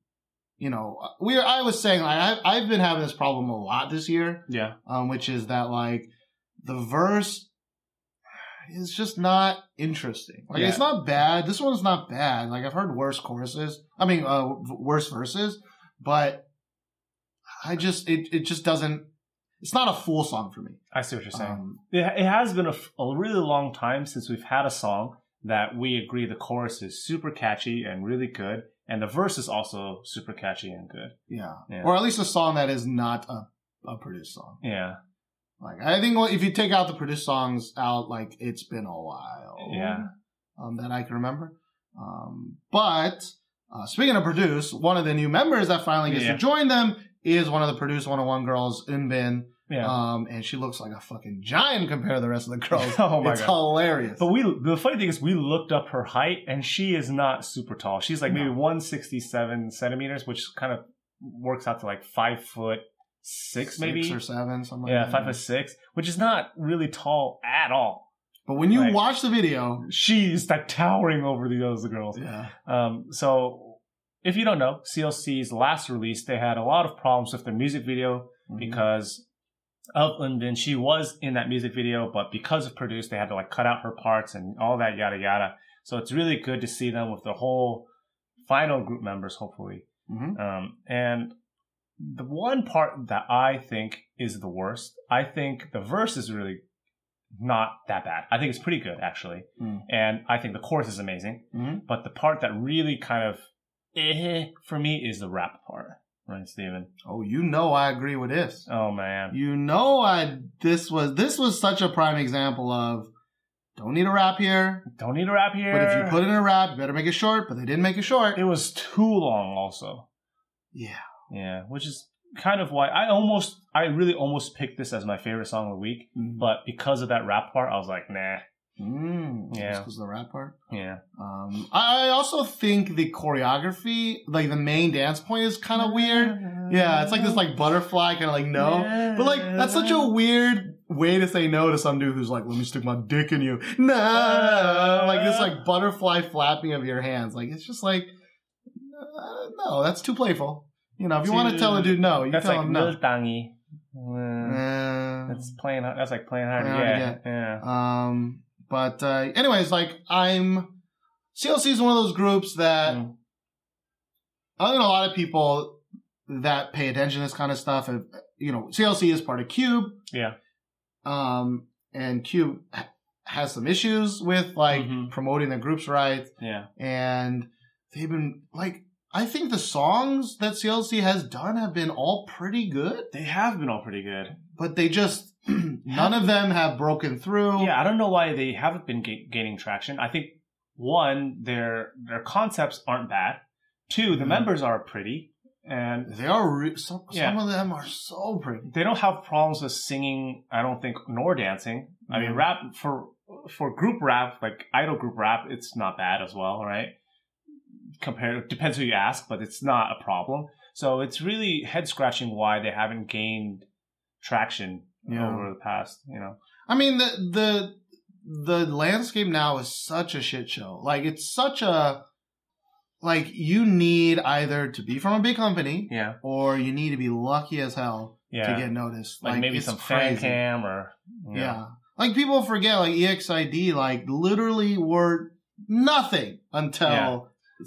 you know, we I was saying like I I've been having this problem a lot this year Yeah. um, which is that like the verse is just not interesting. Like Yeah. it's not bad. This one's not bad. Like I've heard worse choruses. I mean, uh, worse verses, but I just it it just doesn't. It's not a full song for me. I see what you're saying. Um, it, it has been a really long time since we've had a song that we agree the chorus is super catchy and really good, and the verse is also super catchy and good. yeah. Yeah. or at least a song that is not a a produced song. Yeah, Like I think if you take out the produced songs out, like it's been a while. Yeah. Um, that I can remember. Um, but uh, speaking of produce, one of the new members that finally gets Yeah. to join them is one of the Produce 101 girls, Eunbin. Yeah. Um, and she looks like a fucking giant compared to the rest of the girls. Oh my god. it's God. hilarious. but we the funny thing is we looked up her height and she is not super tall. She's like maybe 167 centimeters, which kind of works out to like five foot six, maybe. Six or seven, something yeah, like five foot six, which is not really tall at all. But when you Like- watch the video, She's like towering over the other girls. yeah, Um, so if you don't know, CLC's last release, they had a lot of problems with their music video Mhm. because of London. She was in that music video, but because of Produce, they had to like cut out her parts and all that yada yada. So it's really good to see them with the whole final group members, hopefully. Mhm. Um, and the one part that I think is the worst, I think the verse is really not that bad. I think it's pretty good actually, Mm. and I think the chorus is amazing. Mhm. But the part that really kind of eh for me is the rap part, right, Steven? oh, you know, I agree with this. Oh man, You know, I this was this was such a prime example of don't need a rap here, don't need a rap here. but if you put in a rap, you better make it short. But they didn't make it short. it was too long, also. Yeah, Yeah, which is kind of why I almost, I really almost picked this as my favorite song of the week. Mm-hmm. But because of that rap part, I was like, nah. Mm, Yeah. because the rap part. Yeah. Um, I also think the choreography, like the main dance point, is kind of weird. Yeah, it's like this like butterfly kind of like no, but like that's such a weird way to say no to some dude who's like, let me stick my dick in you. No, like this like butterfly flapping of your hands. Like it's just like uh, no, that's too playful. You know, if you want to tell a dude no, you That's tell like him no. miltangi. Uh, That's playing. That's like playing hard. Playing hard to Yeah, get. yeah. Um, but uh, anyways, like I'm CLC is one of those groups that Mm. I think a lot of people that pay attention to this kind of stuff. Have, you know, CLC is part of Cube, Yeah. um, and Cube has some issues with like Mhm. promoting the group's right, Yeah. and they've been like. I think the songs that CLC has done have been all pretty good, They have been all pretty good. but they just none of them have broken through. Yeah, I don't know why they haven't been ga- gaining traction. I think one, their their concepts aren't bad. Two, the Mhm. members are pretty, and They are re- some, Yeah. some of them are so pretty. they don't have problems with singing. I don't think nor dancing. I mean, Mhm. rap for for group rap, like idol group rap, it's not bad as well, right? Compared depends who you ask, but it's not a problem. So it's really head scratching why they haven't gained traction Yeah. over the past, you know. I mean the the the landscape now is such a shit show. Like it's such a like you need either to be from a big company Yeah, or you need to be lucky as hell yeah. to get noticed. like, maybe it's some fan cam or you know. Yeah. Like people forget like EXID like literally were nothing until Yeah.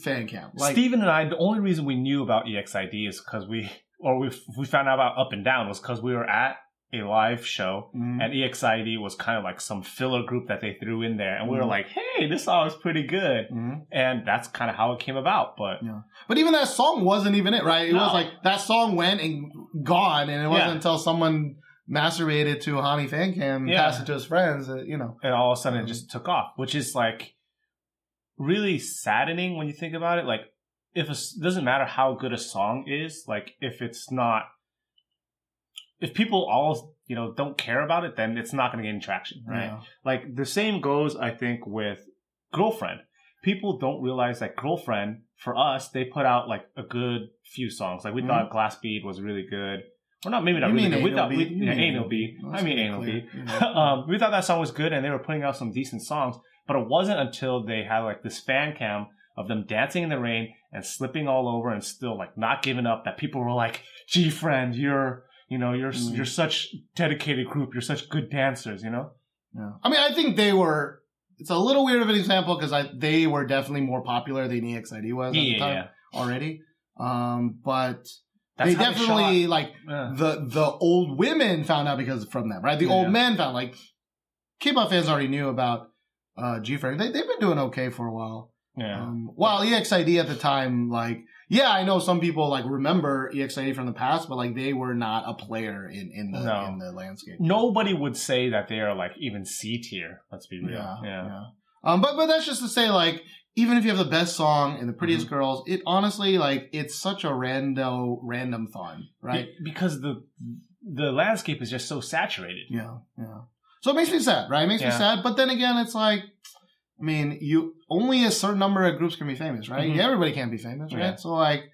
fan cam. Like Steven and I, the only reason we knew about EXID is because we, or we, we found out about Up and Down was because we were at a live show mm, and EXID was kind of like some filler group that they threw in there. And we were Mhm. like, hey, this song is pretty good. mhm. And that's kind of how it came about. But But even that song wasn't even it, right? It was like that song went and gone, and it wasn't Yeah. until someone masturbated to Hani fan cam Yeah. passed it to his friends that, you know. and all of a sudden it just took off, which is like really saddening when you think about it. Like, if a, s- doesn't matter how good a song is, like if it's not, if people all you know don't care about it, then it's not going to gain traction, right? Yeah. Like the same goes, I think, with girlfriend. People don't realize that girlfriend for us, they put out like a good few songs. Like we Mhm. thought Glass Bead was really good. Or not, maybe not You really good. We thought, we, yeah, Anal Bead. I mean Anal. Bead. Um, we thought that song was good and they were putting out some decent songs, but it wasn't until they had like this fan cam of them dancing in the rain and slipping all over and still like not giving up that people were like, gee friend, you're, you know, you're, Mm. you're such dedicated group. You're such good dancers, you know? Yeah. I mean, I think they were. It's a little weird of an example because I they were definitely more popular than EXID was at Yeah, the time yeah. already. Um, but That's they how definitely like. Yeah. the the old women found out because from them, right? The Yeah. old men found like K-pop fans already knew about uh, GFriend. They they've been doing okay for a while. Yeah. Um, while EXID at the time, like yeah, I know some people like remember EXID from the past, but like they were not a player in in the No. in the landscape. Nobody would say that they are like even C tier. Let's be real. Yeah, Yeah. yeah. Um, but but that's just to say, like, even if you have the best song and the prettiest Mm-hmm. girls, it honestly, like, it's such a rando, random fun, right? Be- because the the landscape is just so saturated. Yeah, yeah. So it makes me sad, right? It makes me sad. But then again, it's like, I mean, you only a certain number of groups can be famous, right? Mhm. Everybody can't be famous, right? Yeah. So like,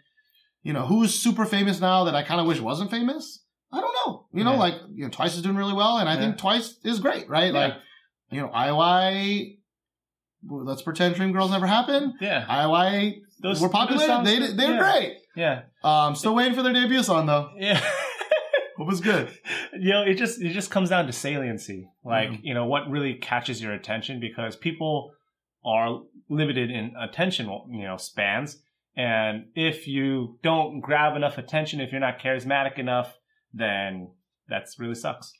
you know, who's super famous now that I kind of wish wasn't famous? I don't know. You know, Yeah. like, you know, Twice is doing really well, and I Yeah. think Twice is great, right? Like, you know, well, Let's pretend Dream Girls never happened. Yeah. IOI Those were popular. those they did- they were great. Yeah. Um, still waiting for their debut song though. Yeah. Hope was good. you know, it just it just comes down to saliency. Like, Mhm. you know, what really catches your attention because people are limited in attention, you know, spans. And if you don't grab enough attention, if you're not charismatic enough, then that's really sucks.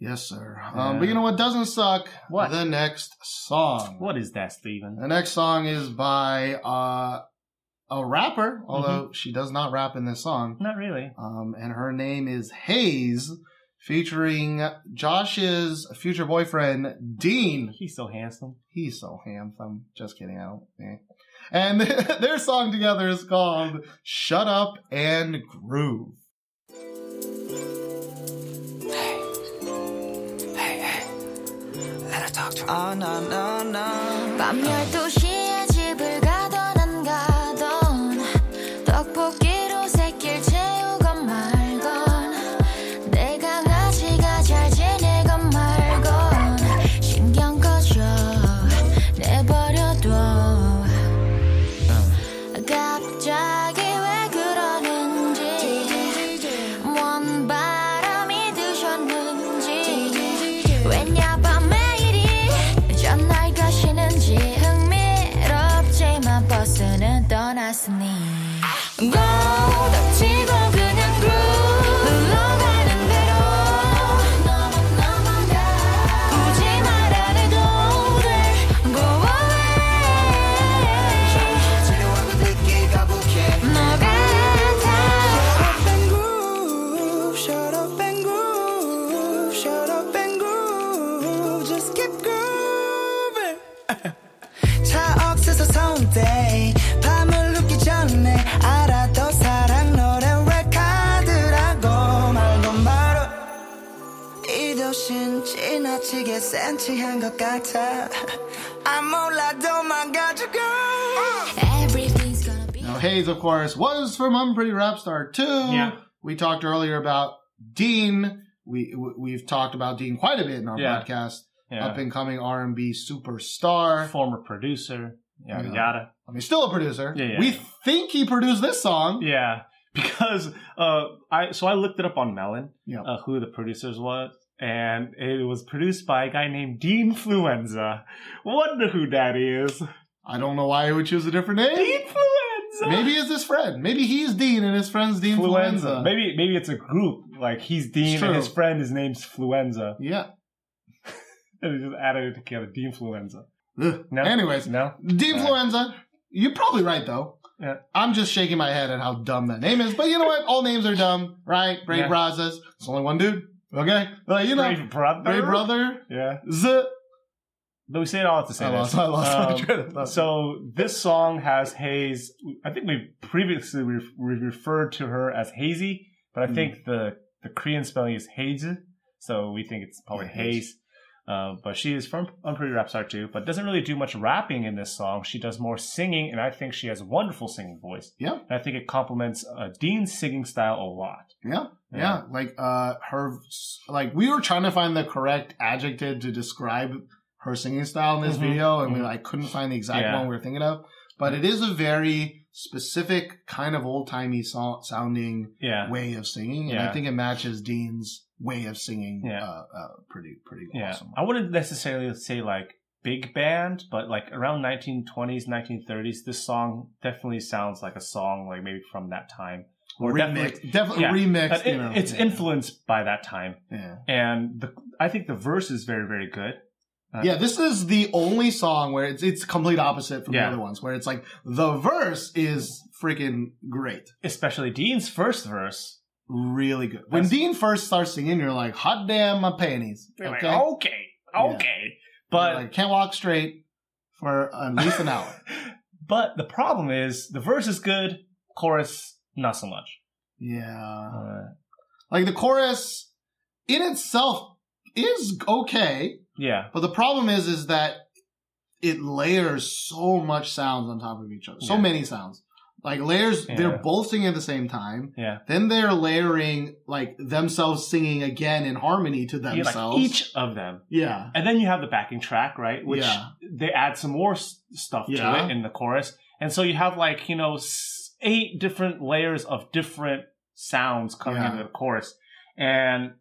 Yes, sir. Yeah. Um, but you know what doesn't suck? What? The next song. What is that, Steven? The next song is by uh, a rapper, although Mm-hmm. she does not rap in this song. Not really. Um, and her name is Heize, featuring Josh's future boyfriend, Dean. He's so handsome. He's so handsome. Just kidding. I don't. eh. And their song together is called Shut Up and Groove. Oh no no no 밤 12시 취한 것 같아 I'm girl Everything's gonna be Now Heize of course was from Unpretty Rap Star too yeah. We talked earlier about Dean we we've talked about Dean quite a bit in our yeah. podcast yeah. up and coming R&B superstar former producer yada yeah. yada I mean still a producer yeah, we think he produced this song yeah because uh, I so I looked it up on Melon, yep. uh, who the producers was, and it was produced by a guy named Dean Fluenza. Wonder who that is. I don't know why he would choose a different name. Dean Fluenza. Maybe it's his friend. Maybe he's Dean and his friend's Dean Fluenza. Fluenza. Maybe maybe it's a group. Like he's Dean and his friend his name's Fluenza, Yeah. and they just added it together. Dean Fluenza. Ugh. No. Anyways, No. Dean Alright. Fluenza. You're probably right though. Yeah. I'm just shaking my head at how dumb that name is. But you know what? All names are dumb, right? Brave Yeah. Brothers. It's only one dude. Okay? Like, you know, Brave brother. Brave Brother. Yeah. Z. But we say it all to say I this. lost, I lost Um, train of thought. So this song has Heize. I think we previously re- we referred to her as Hazy, but I Mm. think the the Korean spelling is Haze, so we think it's probably Yeah, Haze. Uh, but she is from Unpretty Rap Star too, but doesn't really do much rapping in this song. She does more singing, and I think she has a wonderful singing voice. Yeah. And I think it complements uh, Dean's singing style a lot. Yeah, yeah, Yeah. Like, uh, her, like, we were trying to find the correct adjective to describe her singing style in this Mhm, video, and we mhm. like couldn't find the exact Yeah. one we were thinking of. But it is a very specific kind of old timey so- sounding Yeah. way of singing, and I think it matches Dean's way of singing. Yeah. Uh, uh, pretty, pretty Yeah, awesome. I wouldn't necessarily say like big band, but like around 1920s, 1930s, this song definitely sounds like a song like maybe from that time. Or remix, definitely, definitely yeah. remixed. It- you know, it's yeah. influenced by that time, Yeah. and the, I think the verse is very, very good. Uh, Yeah, this is the only song where it's it's complete opposite from Yeah. the other ones, where it's like the verse is freaking great. Especially Dean's first verse. really good. When That's- Dean first starts singing, you're like, hot damn my panties. You're Okay. like, okay, okay, But but like, can't walk straight for at least an hour. but the problem is the verse is good, chorus not so much. yeah. Uh, Like the chorus in itself is okay, yeah, but the problem is, is that it layers so much sounds on top of each other. So Yeah. many sounds. Like layers, Yeah. they're both singing at the same time. yeah. Then they're layering like themselves singing again in harmony to themselves. like each of them. yeah. And then you have the backing track, right? Which Yeah. they add some more stuff Yeah. to it in the chorus. And so you have like, you know, eight different layers of different sounds coming Yeah. into the chorus. And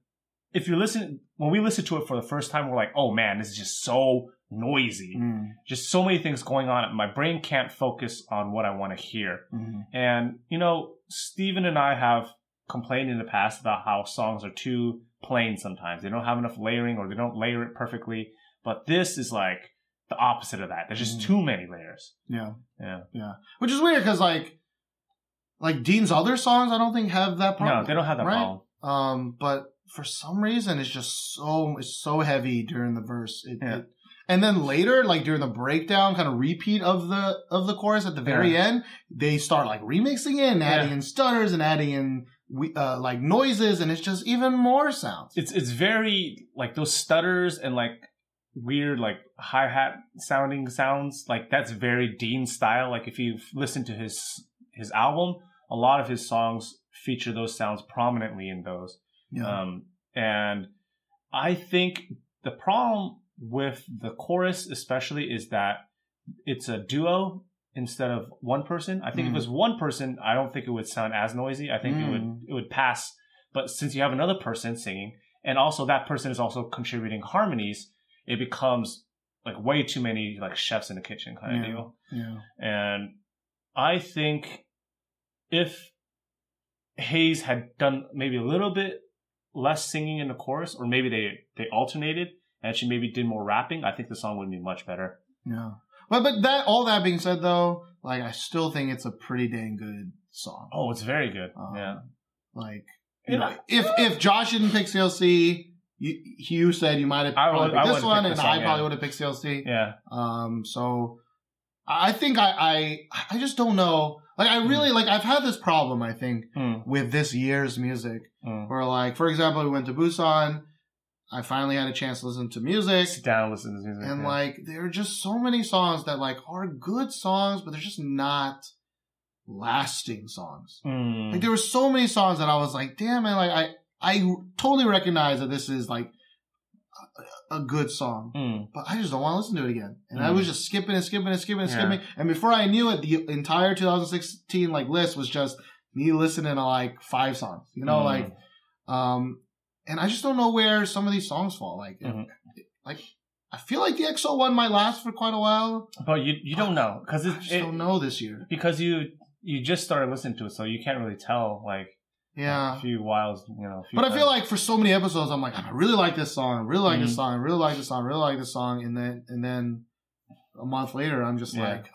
if you listen, when we listen to it for the first time, we're like, oh man, this is just so noisy. Mm, Just so many things going on. My brain can't focus on what I want to hear. mhm. And, you know, Stephen and I have complained in the past about how songs are too plain sometimes. They don't have enough layering or they don't layer it perfectly. But this is like the opposite of that. There's just Mhm. too many layers. Yeah. Yeah. Yeah. Which is weird because like, like Dean's other songs, I don't think have that problem. No, they don't have that right? problem. Um, but for some reason, it's just so it's so heavy during the verse. It, Yeah. it- and then later, like during the breakdown, kind of repeat of the of the chorus at the very Yeah. end, they start like remixing it and adding Yeah. in stutters and adding in we- uh, like noises, and it's just even more sounds. It's it's very like those stutters and like weird like hi hat sounding sounds. Like that's very Dean style. Like if you listen to his his album, a lot of his songs feature those sounds prominently in those. yeah. Um, and I think the problem with the chorus, especially, is that it's a duo instead of one person. I think if Mm. it was one person, I don't think it would sound as noisy. I think it would Mm. it would pass. But since you have another person singing, and also that person is also contributing harmonies, it becomes like way too many like chefs in the kitchen kind of deal. yeah. And I think if Heize had done maybe a little bit less singing in the chorus, or maybe they they alternated and she maybe did more rapping, I think the song would be much better. Yeah. But but that all that being said though, like I still think it's a pretty dang good song. Oh, it's very good. Um, yeah. Like you know, if if Josh didn't pick CLC, you, you said you might have I probably would- picked this one, and this I probably yeah. would have picked CLC. Yeah. Um, so I I think I, I I just don't know. Like I really like I've had this problem. I think Mm, with this year's music mm. where like for example we went to Busan. I finally had a chance to listen to music. Sit down, listen to music. And yeah. like there are just so many songs that like are good songs, but they're just not lasting songs. Mm. Like there were so many songs that I was like, damn man, like I I totally recognize that this is like a, good song. Mm. But I just don't want to listen to it again. And I Mm. was just skipping and skipping and skipping and Yeah. skipping. And before I knew it, the entire 2016 like list was just me listening to like five songs. You know, Mm. like um and I just don't know where some of these songs fall. Like Mhm. like I feel like the EXO one might last for quite a while. But you you don't know because I just it don't know this year. because you you just started listening to it, so you can't really tell like Yeah. a few whiles, you know. But I feel like for so many episodes, I'm like, I really like this song, I really like this Mhm. song, I really like this song, I really like this song, and then and then a month later, I'm just Yeah. like,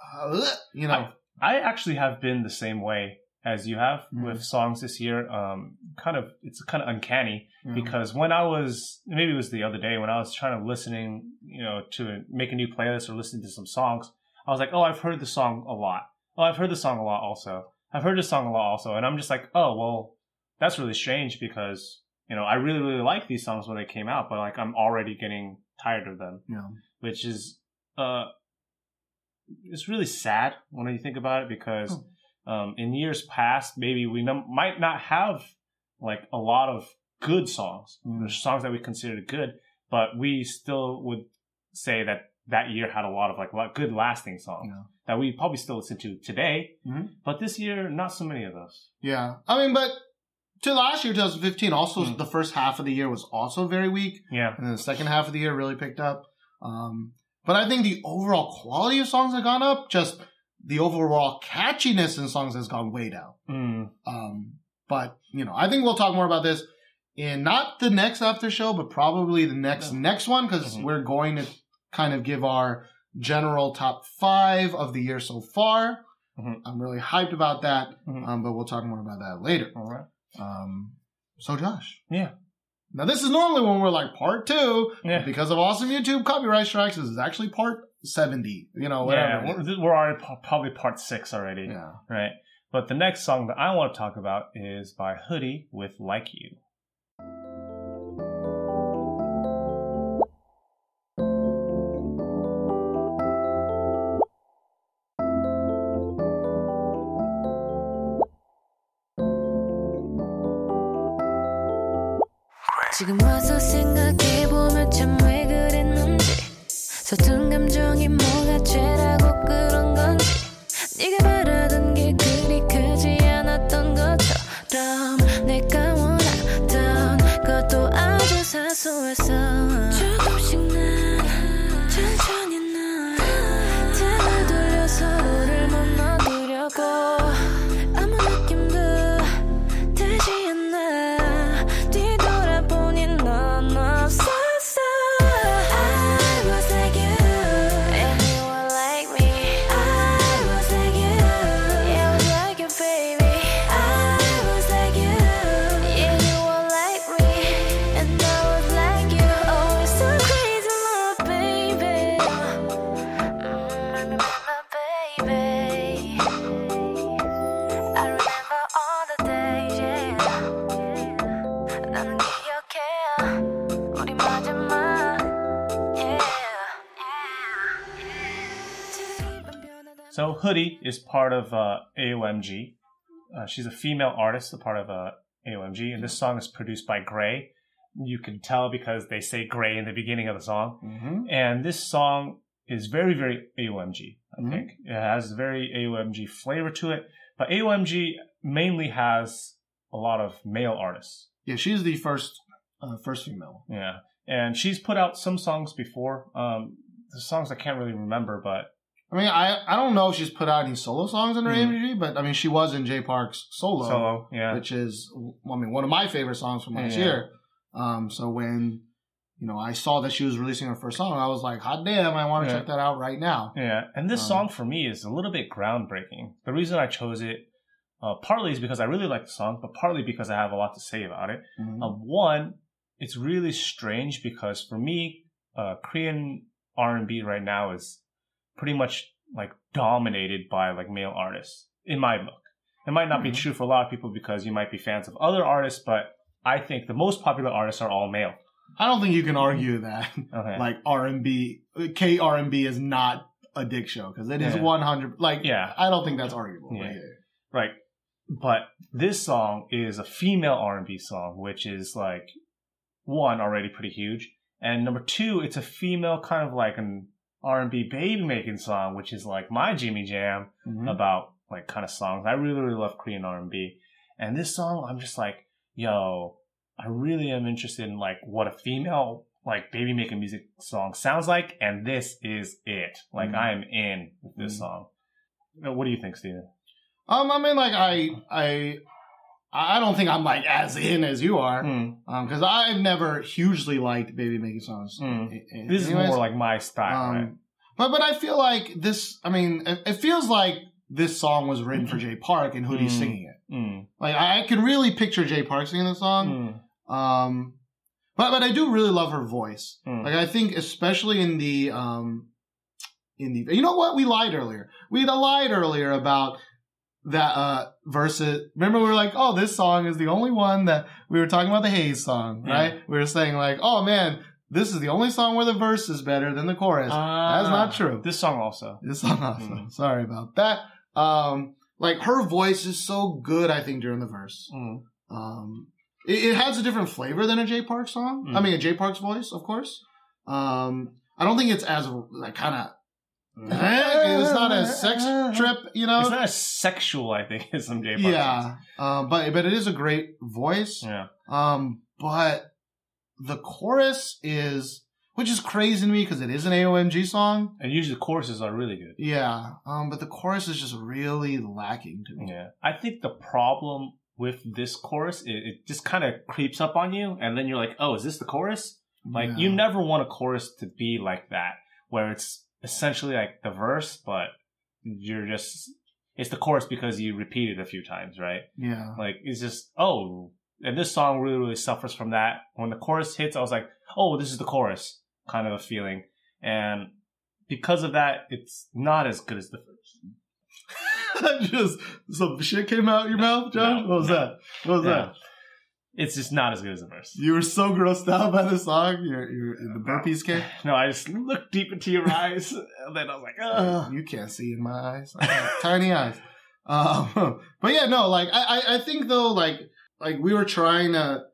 you know, I actually have been the same way as you have Mm. with songs this year. Um, kind of it's kind of uncanny Yeah. because when I was maybe it was the other day when I was trying to listening, you know, to make a new playlist or listen to some songs, I was like, oh, I've heard the song a lot. Oh, I've heard the song a lot also. I've heard this song a lot also, and I'm just like, oh, well, that's really strange because you know I really really like these songs when they came out, but like I'm already getting tired of them yeah. which is uh it's really sad when you think about it because um in years past maybe we num- might not have like a lot of good songs Mm. songs that we considered good but we still would say that that year had a lot of like good lasting songs Yeah. that we probably still listen to today Mhm. but this year not so many of those Yeah. I mean, but to last year, 2015, also Mm. the first half of the year was also very weak, yeah and then the second half of the year really picked up. Um, but I think the overall quality of songs have gone up. Just the overall catchiness in songs has gone way down. mm, Um, but you know, I think we'll talk more about this in not the next after show, but probably the next next one because Mhm. we're going to kind of give our general top five of the year so far. Mhm. I'm really hyped about that, Mhm. um, but we'll talk more about that later. all right Um, so Josh, yeah now this is normally when we're like part two, yeah because of awesome YouTube copyright strikes. This is actually part seventy. You know, whatever. yeah we're, we're already probably part six already yeah. right? But the next song that I want to talk about is by Hoody with Like You. 지금 와서 생각해보면 참 왜 그랬는지 서툰 감정이 뭐가 죄라고 Hoody is part of uh, AOMG. Uh, she's a female artist, a part of uh, AOMG, and this song is produced by Gray. You can tell because they say Gray in the beginning of the song. Mm-hmm. And this song is very, very AOMG, I Mhm. think. It has very AOMG flavor to it. But AOMG mainly has a lot of male artists. Yeah, she's the first uh, first female. Yeah. And she's put out some songs before. Um, the songs I can't really remember, but I mean, I I don't know if she's put out any solo songs under Mhm. AMG, but I mean, she was in Jay Park's solo, solo, yeah. which is I mean one of my favorite songs from last Yeah. year. Um, so when you know I saw that she was releasing her first song, I was like, hot damn, I want to Yeah. check that out right now. Yeah, and this Um, song for me is a little bit groundbreaking. The reason I chose it, uh, partly is because I really like the song, but partly because I have a lot to say about it. Mhm. Uh, one, it's really strange because for me, uh, Korean R and B right now is pretty much like dominated by like male artists in my book. It might not be Mhm. true for a lot of people because you might be fans of other artists, but I think the most popular artists are all male. I don't think you can argue that Okay. like R and B, K R and B is not a dick show because it is Yeah. one hundred. Like, Yeah. I don't think that's arguable. Yeah. yeah. Right. But this song is a female R&B song, which is like one already pretty huge, and number two, it's a female kind of like an R&B baby making song, which is like my Jimmy Jam Mhm. about like kind of songs. I really really love Korean R&B, and this song I'm just like, yo, I really am interested in like what a female like baby making music song sounds like, and this is it. Like Mhm. I am in with this Mhm. song. What do you think, Steven? Um, I mean, like I, I, I don't think I'm like as in as you are. Hmm. Um, because I've never hugely liked baby making songs. Mm. This is more like my style, Um, right? But but I feel like this. I mean, it, it feels like this song was written for Jay Park and Hoody's Mm. singing it. Mm. Like I, I can really picture Jay Park singing the song. Mm. Um, but but I do really love her voice. Mm. Like I think especially in the um, in the you know what we lied earlier. We lied earlier about that uh versus. Remember we were like, oh, this song is the only one that we were talking about the Heize song, Yeah. right? We were saying like, oh man, this is the only song where the verse is better than the chorus. That's not true. This song also. This song also. Mm. Sorry about that. Um, like her voice is so good. I think during the verse, Mm. um, it, it has a different flavor than a Jay Park song. Mm. I mean, a Jay Park's voice, of course. Um, I don't think it's as like kind of. It's not a sex trip, you know. It's not as sexual, I think, as some Jay Park yeah, um, but but it is a great voice. Yeah. Um, but the chorus is, which is crazy to me because it is an AOMG song. And usually the choruses are really good. Yeah, um, but the chorus is just really lacking to me. Yeah. I think the problem with this chorus, it, it just kind of creeps up on you, and then you're like, oh, is this the chorus? Like, Yeah. you never want a chorus to be like that, where it's essentially like the verse, but you're just, it's the chorus because you repeat it a few times, right? Yeah. Like it's just oh, and this song really really suffers from that. When the chorus hits, I was like, oh, this is the chorus kind of a feeling, and because of that, it's not as good as the first. just some shit came out your mouth, Josh. No, what was no. that? What was Yeah. that? It's just not as good as the verse. You were so grossed out by the song. You're, the burpees came. No, I just looked deep into your eyes, and then I was like, oh, You can't see in my eyes. Tiny eyes. Um, but yeah, no, like I, I, I think though, like, like we were trying to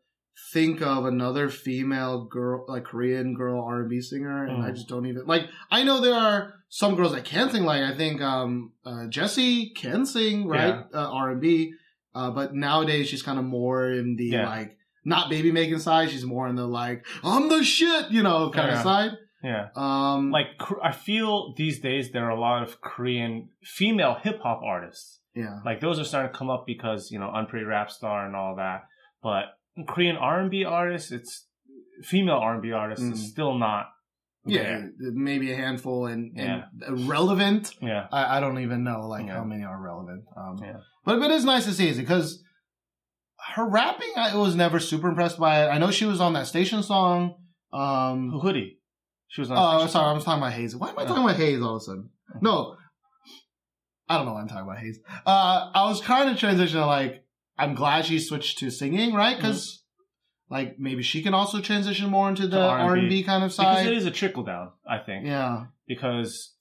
think of another female girl, like Korean girl R and B singer, and I Mm. just don't even like. I know there are some girls that can sing. Like I think um, uh, Jessi can sing, right? Uh, R and B, uh, but nowadays she's kind of more in the Yeah. like not baby making side. She's more in the like I'm the shit, you know, kind Yeah. of side. yeah. Um, Like I feel these days there are a lot of Korean female hip hop artists. yeah, Like those are starting to come up because you know Unpretty Rap Star and all that. But Korean R and B artists, it's female R and B artists Mm. is still not. Yeah, maybe a handful and, Yeah. and relevant. yeah, I, I don't even know like Yeah. how many are relevant. Um, Yeah. but but it's nice to see it because her rapping, I was never super impressed by it. I know she was on that station song. Um, Hoody. She was on. oh, sorry, I was talking about Heize. Why am I talking about Heize all of a sudden? No, I don't know why I'm talking about Heize. Uh, I was kind of transitioning like, I'm glad she switched to singing, right? Mm-hmm. Because like maybe she can also transition more into the R R&B. kind of side because it is a trickle down. I think yeah, because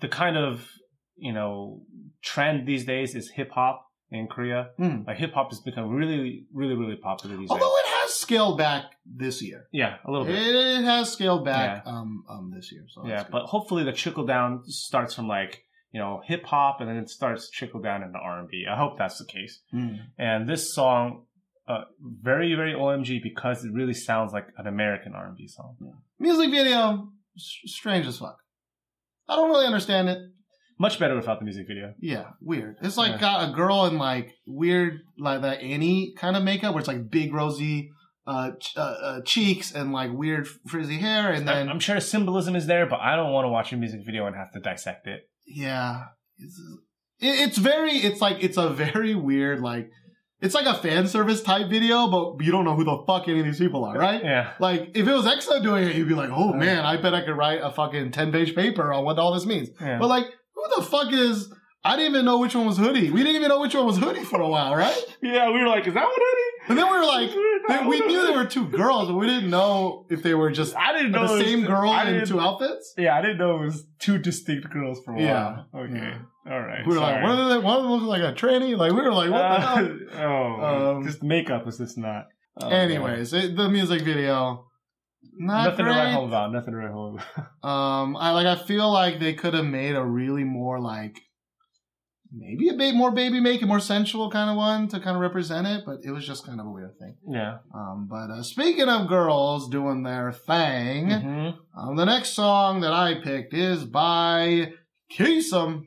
the kind of you know trend these days is hip hop in Korea. Hmm. Like hip hop has become really, really, really popular these days. although it has scaled back this year. Yeah, a little bit. It has scaled back um um this year. So yeah, but hopefully the trickle down starts from like you know hip hop and then it starts to trickle down into R and B. I hope that's the case. Mm. And this song, uh, very very AOMG because it really sounds like an American R and B song. music video, strange as fuck. I don't really understand it. Much better without the music video. Yeah, weird. It's like Yeah. got a girl in like weird, like that Annie kind of makeup, where it's like big rosy uh, ch- uh, uh, cheeks and like weird frizzy hair, and then I'm, I'm sure symbolism is there, but I don't want to watch a music video and have to dissect it. yeah, it's, it's very, it's like it's a very weird like. It's like a fan service type video, but you don't know who the fuck any of these people are, right? Yeah. Like, if it was EXO doing it, you'd be like, oh man, I bet I could write a fucking 10 page paper on what all this means. Yeah. But like, who the fuck is I didn't even know which one was Hoody. We didn't even know which one was Hoody for a while, right? Yeah, we were like, is that what it And then we were like, they- we knew there were two girls, but we didn't know if they were just I didn't know the it was- same girl I in two outfits. Yeah, I didn't know it was two distinct girls for a Yeah. while. Okay. Yeah. All right. We were like, sorry. one of them, one of them looked like a tranny. Like we were like, what the Uh, hell? oh, Um, just makeup was just not. oh, Anyways, it, the music video, not nothing to write home about. Nothing to write home about. Um, I like. I feel like they could have made a really more like maybe a bit more baby make, a more sensual kind of one to kind of represent it, but it was just kind of a weird thing. yeah. Um, but uh, speaking of girls doing their thing, hmm um, the next song that I picked is by Kisum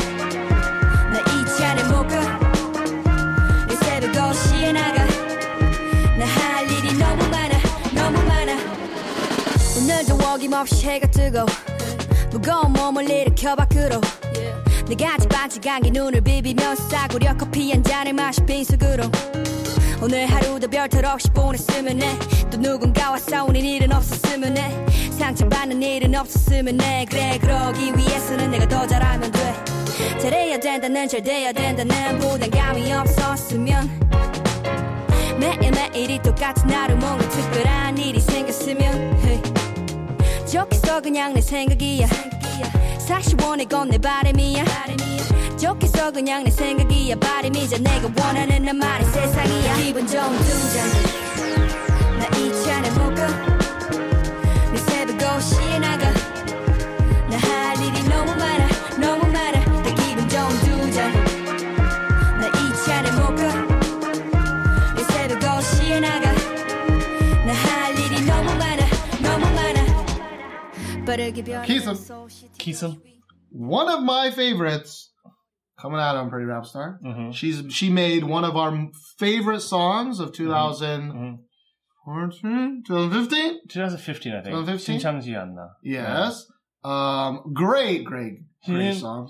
어김없이 해가 뜨고 무거운 몸을 일으켜 밖으로. 내가 반짝한 게 눈을 비비면서 싸구려 커피 한 잔을 마시 빈속으로. 오늘 하루도 별탈 없이 보냈으면 해또 누군가와 싸우는 일은 없었으면 해. 상처받는 일은 없었으면 해. 그래 그러기 위해서는 내가 더 잘하면 돼. 잘해야 된다는 잘 돼야 된다는 부담감이 없었으면. 매일매일이 똑같은 하루 뭔가 특별한 일이 생겼으면. 좋겠어 그냥 내 생각이야. 사실 원해 건내 바람이야. 좋겠어 그냥 내 생각이야. 바람이자 내가 원하는 나만의 세상이야. 기분 좋은 Kisum. Kisum. One of my favorites coming out Unpretty Rap Star. Mm-hmm. She's she made one of our favorite songs of 2000. Mm-hmm. mm-hmm. 2015? 2015, I think. 2015? Yes. Um, great, great, great song.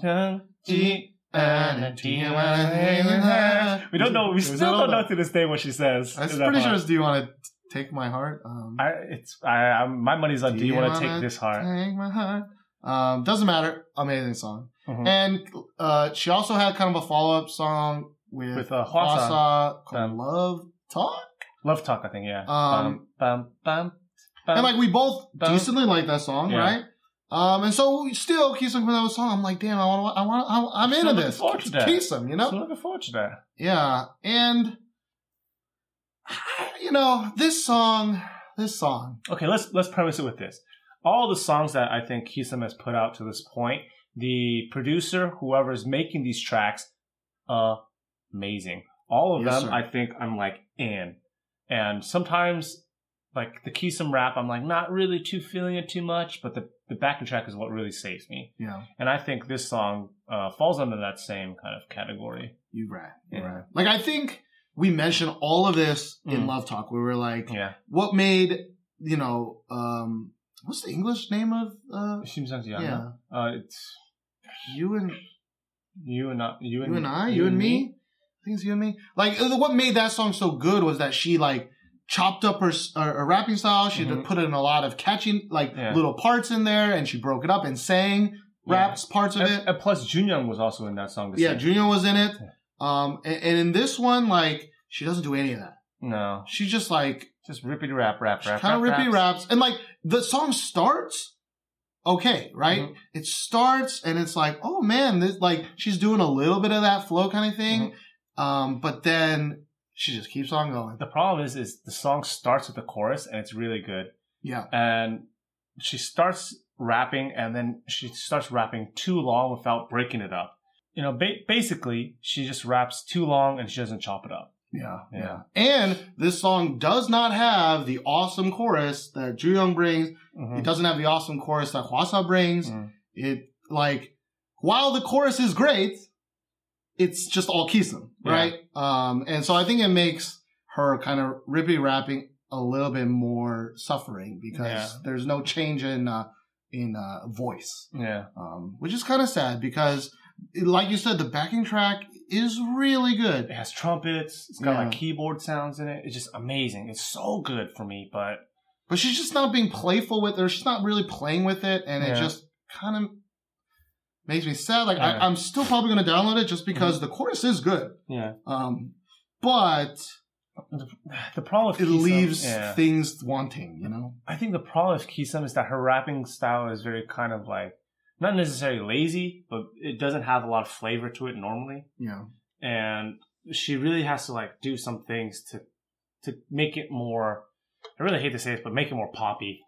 We don't know, we still don't know to this day what she says. I'm pretty sure it's Do You Want to Take My Heart." Um, I, it's I, I'm, my money's on. Do you want to take this heart? Take my heart. Um, doesn't matter. Amazing song. Mhm. And uh, she also had kind of a follow up song with, With, uh, Hwasa called Um, Love Talk. Love talk, I think. Yeah. Um, bum, bum, bum, and like we both decently like that song, Yeah. right? Um, and so still Kisum with that song. I'm like, damn, I want, I want, I, I'm into this. to you know? So looking forward to that. Yeah, and you know this song, this song. Okay, let's let's premise it with this. All the songs that I think Kisum has put out to this point, the producer, whoever is making these tracks, uh, amazing. All of Yes, them, sir. I think I'm like in. And sometimes, like the Kisum rap, I'm like not really too feeling it too much, but the the backing track is what really saves me. Yeah, And I think this song uh, falls under that same kind of category. you right, you Yeah. right. Like I think we mentioned all of this mm. in Love Talk. We were like, yeah. what made, you know, um, what's the English name of? Uh, yeah. Uh, it's you and you and I, you and, you and I, you, you and, and me? me. I think it's you and me. Like, uh, what made that song so good was that she like chopped up her, her, her rapping style. She mm-hmm. put in a lot of catching, like yeah. little parts in there, and she broke it up and sang raps yeah. parts of and, it. And plus, Junyoung was also in that song. Yeah, Junyoung was in it. Um, and, and in this one, like she doesn't do any of that. No, she's just like just rippity rap, rap, rap, kind of rap, rippy raps. raps, and like the song starts okay, right? Mhm. It starts and it's like, oh man, this like she's doing a little bit of that flow kind of thing. Mm-hmm. Um, but then she just keeps on going. The problem is, is the song starts with the chorus and it's really good, Yeah, and she starts rapping and then she starts rapping too long without breaking it up. You know, ba- basically, she just raps too long and she doesn't chop it up. yeah, Yeah. And this song does not have the awesome chorus that Jooyoung brings. Mhm. It doesn't have the awesome chorus that Hwasa brings. Mm. It like while the chorus is great, it's just all Kisum, Yeah. right? Um, and so I think it makes her kind of rippy rapping a little bit more suffering because Yeah. there's no change in uh, in uh, voice, Yeah. um, which is kind of sad because, like you said, the backing track is really good. It has trumpets. It's got Yeah. like keyboard sounds in it. It's just amazing. It's so good for me. But But she's just not being playful with it. Or she's not really playing with it, and it just kind of makes me sad. Like Yeah. Mm-hmm. I, I'm still probably going to download it just because the chorus is good. yeah, Um, but the, the problem with it Kisum- leaves yeah. things wanting. You know. I think the problem with Kisum is that her rapping style is very kind of like not necessarily lazy, but it doesn't have a lot of flavor to it normally, Yeah. and she really has to like do some things to to make it more. I really hate to say this, but make it more poppy.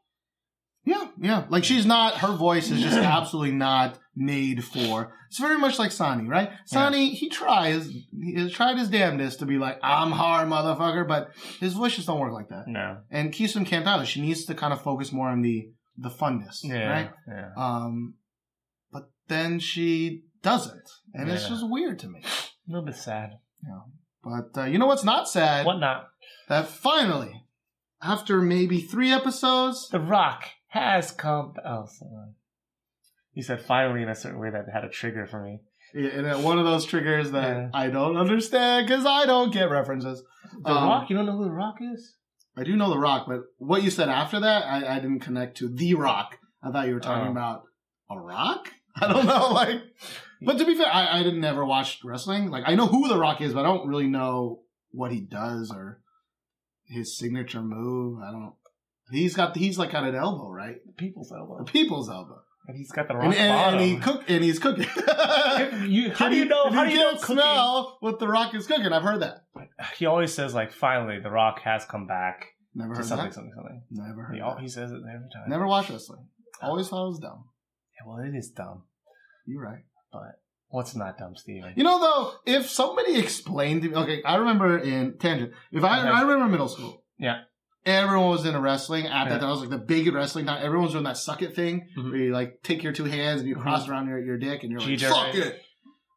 Yeah, yeah. Like she's not. Her voice is just absolutely not made for. It's very much like Sonny, right? Sonny, he tries. He has tried his damnedest to be like, "I'm hard, motherfucker," but his voice just don't work like that. No, And Kisum can't either. She needs to kind of focus more on the the funness, yeah, right? yeah. Um, then she doesn't, and it's Yeah. just weird to me. A little bit sad. But uh, you know what's not sad? What not? That finally, after maybe three episodes, The Rock has come. Oh, sorry. You said finally in a certain way that had a trigger for me. Yeah, and one of those triggers that Yeah. I don't understand because I don't get references. The Um, Rock? You don't know who The Rock is? I do know The Rock, but what you said after that, I, I didn't connect to The Rock. I thought you were talking Oh. about a rock. I don't know, like. But to be fair, I, I didn't never watch wrestling. Like I know who The Rock is, but I don't really know what he does or his signature move. I don't. He's got he's like got an elbow, right? The People's Elbow. A people's elbow, And he's got the rock and, and, bottom. and he cook and he's cooking. You- how do you know? How do you know smell what The Rock is cooking? I've heard that. Uh, he always says like, "Finally, The Rock has come back." Never heard something, that. something, something. Never heard He, he says it every time. Never watched wrestling. Always thought it was dumb. Well, it is dumb, You're right. but what's not dumb, Steven? You know, though, if somebody explained to me, okay, I remember in tangent. If I, Okay. I remember middle school. Yeah. Everyone was into wrestling at that. Yeah. That was like the big wrestling time. Everyone was doing that suck it thing Mhm. where you like take your two hands and you cross it around your, your dick and you're like, fuck it.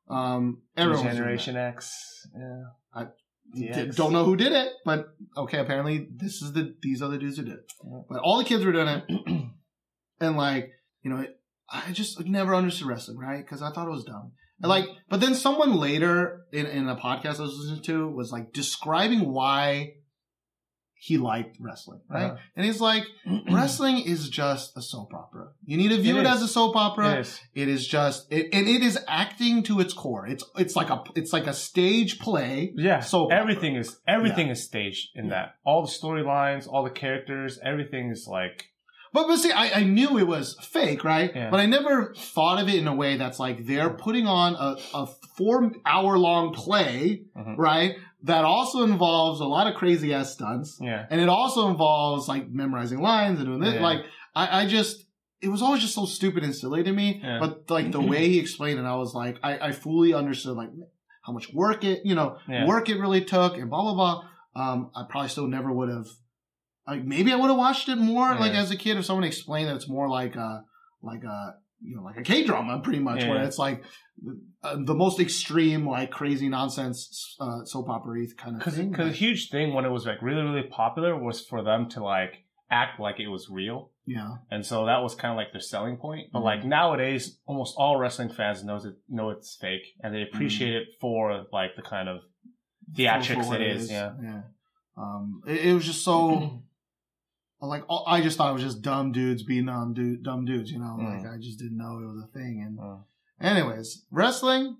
Um, everyone Generation X. Yeah. I-. Don't know who did it, but okay, apparently this is the, these the dudes who did it. Yeah. But all the kids were doing it. and like, you know, I just never understood wrestling, right? Because I thought it was dumb. And like, but then someone later in, in a podcast I was listening to was like describing why he liked wrestling, right? Uh-huh. And he's like, wrestling is just a soap opera. You need to view It it, as a soap opera. It is. It is just, it, and it is acting to its core. It's it's like a it's like a stage play. Yeah. soap everything is everything is staged in that. All the storylines, all the characters, everything is like But, but see, I, I knew it was fake, right? Yeah. But I never thought of it in a way that's like they're putting on a, a four hour long play, Mhm. right? That also involves a lot of crazy ass stunts. yeah. And it also involves like memorizing lines and doing this. Yeah. Like, I, I just, it was always just so stupid and silly to me. Yeah. But like the way he explained it, I was like, I, I fully understood like how much work it, you know, Yeah. work it really took and blah, blah, blah. Um, I probably still never would have, like maybe I would have watched it more like as a kid if someone explained that it's more like a, like a, you know, like a K drama pretty much Yeah. where it's like uh, the most extreme, like crazy nonsense, uh, soap opera kind of Because thing. because a huge thing when it was like really really popular was for them to like act like it was real, yeah. and so that was kind of like their selling point. But Mhm. like nowadays, almost all wrestling fans knows it know it's fake, and they appreciate it for like the kind of theatrics it is. Yeah. Yeah. Um, it, it was just so like all- I just thought it was just dumb dudes being dumb dude, dumb dudes. You know, Mm. like I just didn't know it was a thing. And Mm. anyways, wrestling,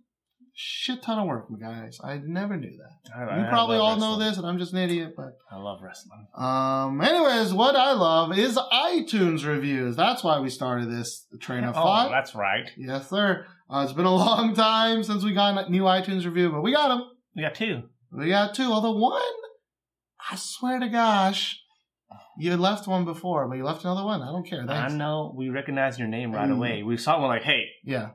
shit ton of work, guys. I never knew that. I- You I probably all know this, and I'm just an idiot. But I love wrestling. um, anyways, what I love is iTunes reviews. That's why we started this train of Oh, thought. that's right. yes, sir. Uh, it's been a long time since we got a new iTunes review, but we got them. We got two. We got two. Although one, I swear to gosh, you had left one before, but you left another one. I don't care. I know we recognize your name right Mm. away. We saw one like, hey, Yeah,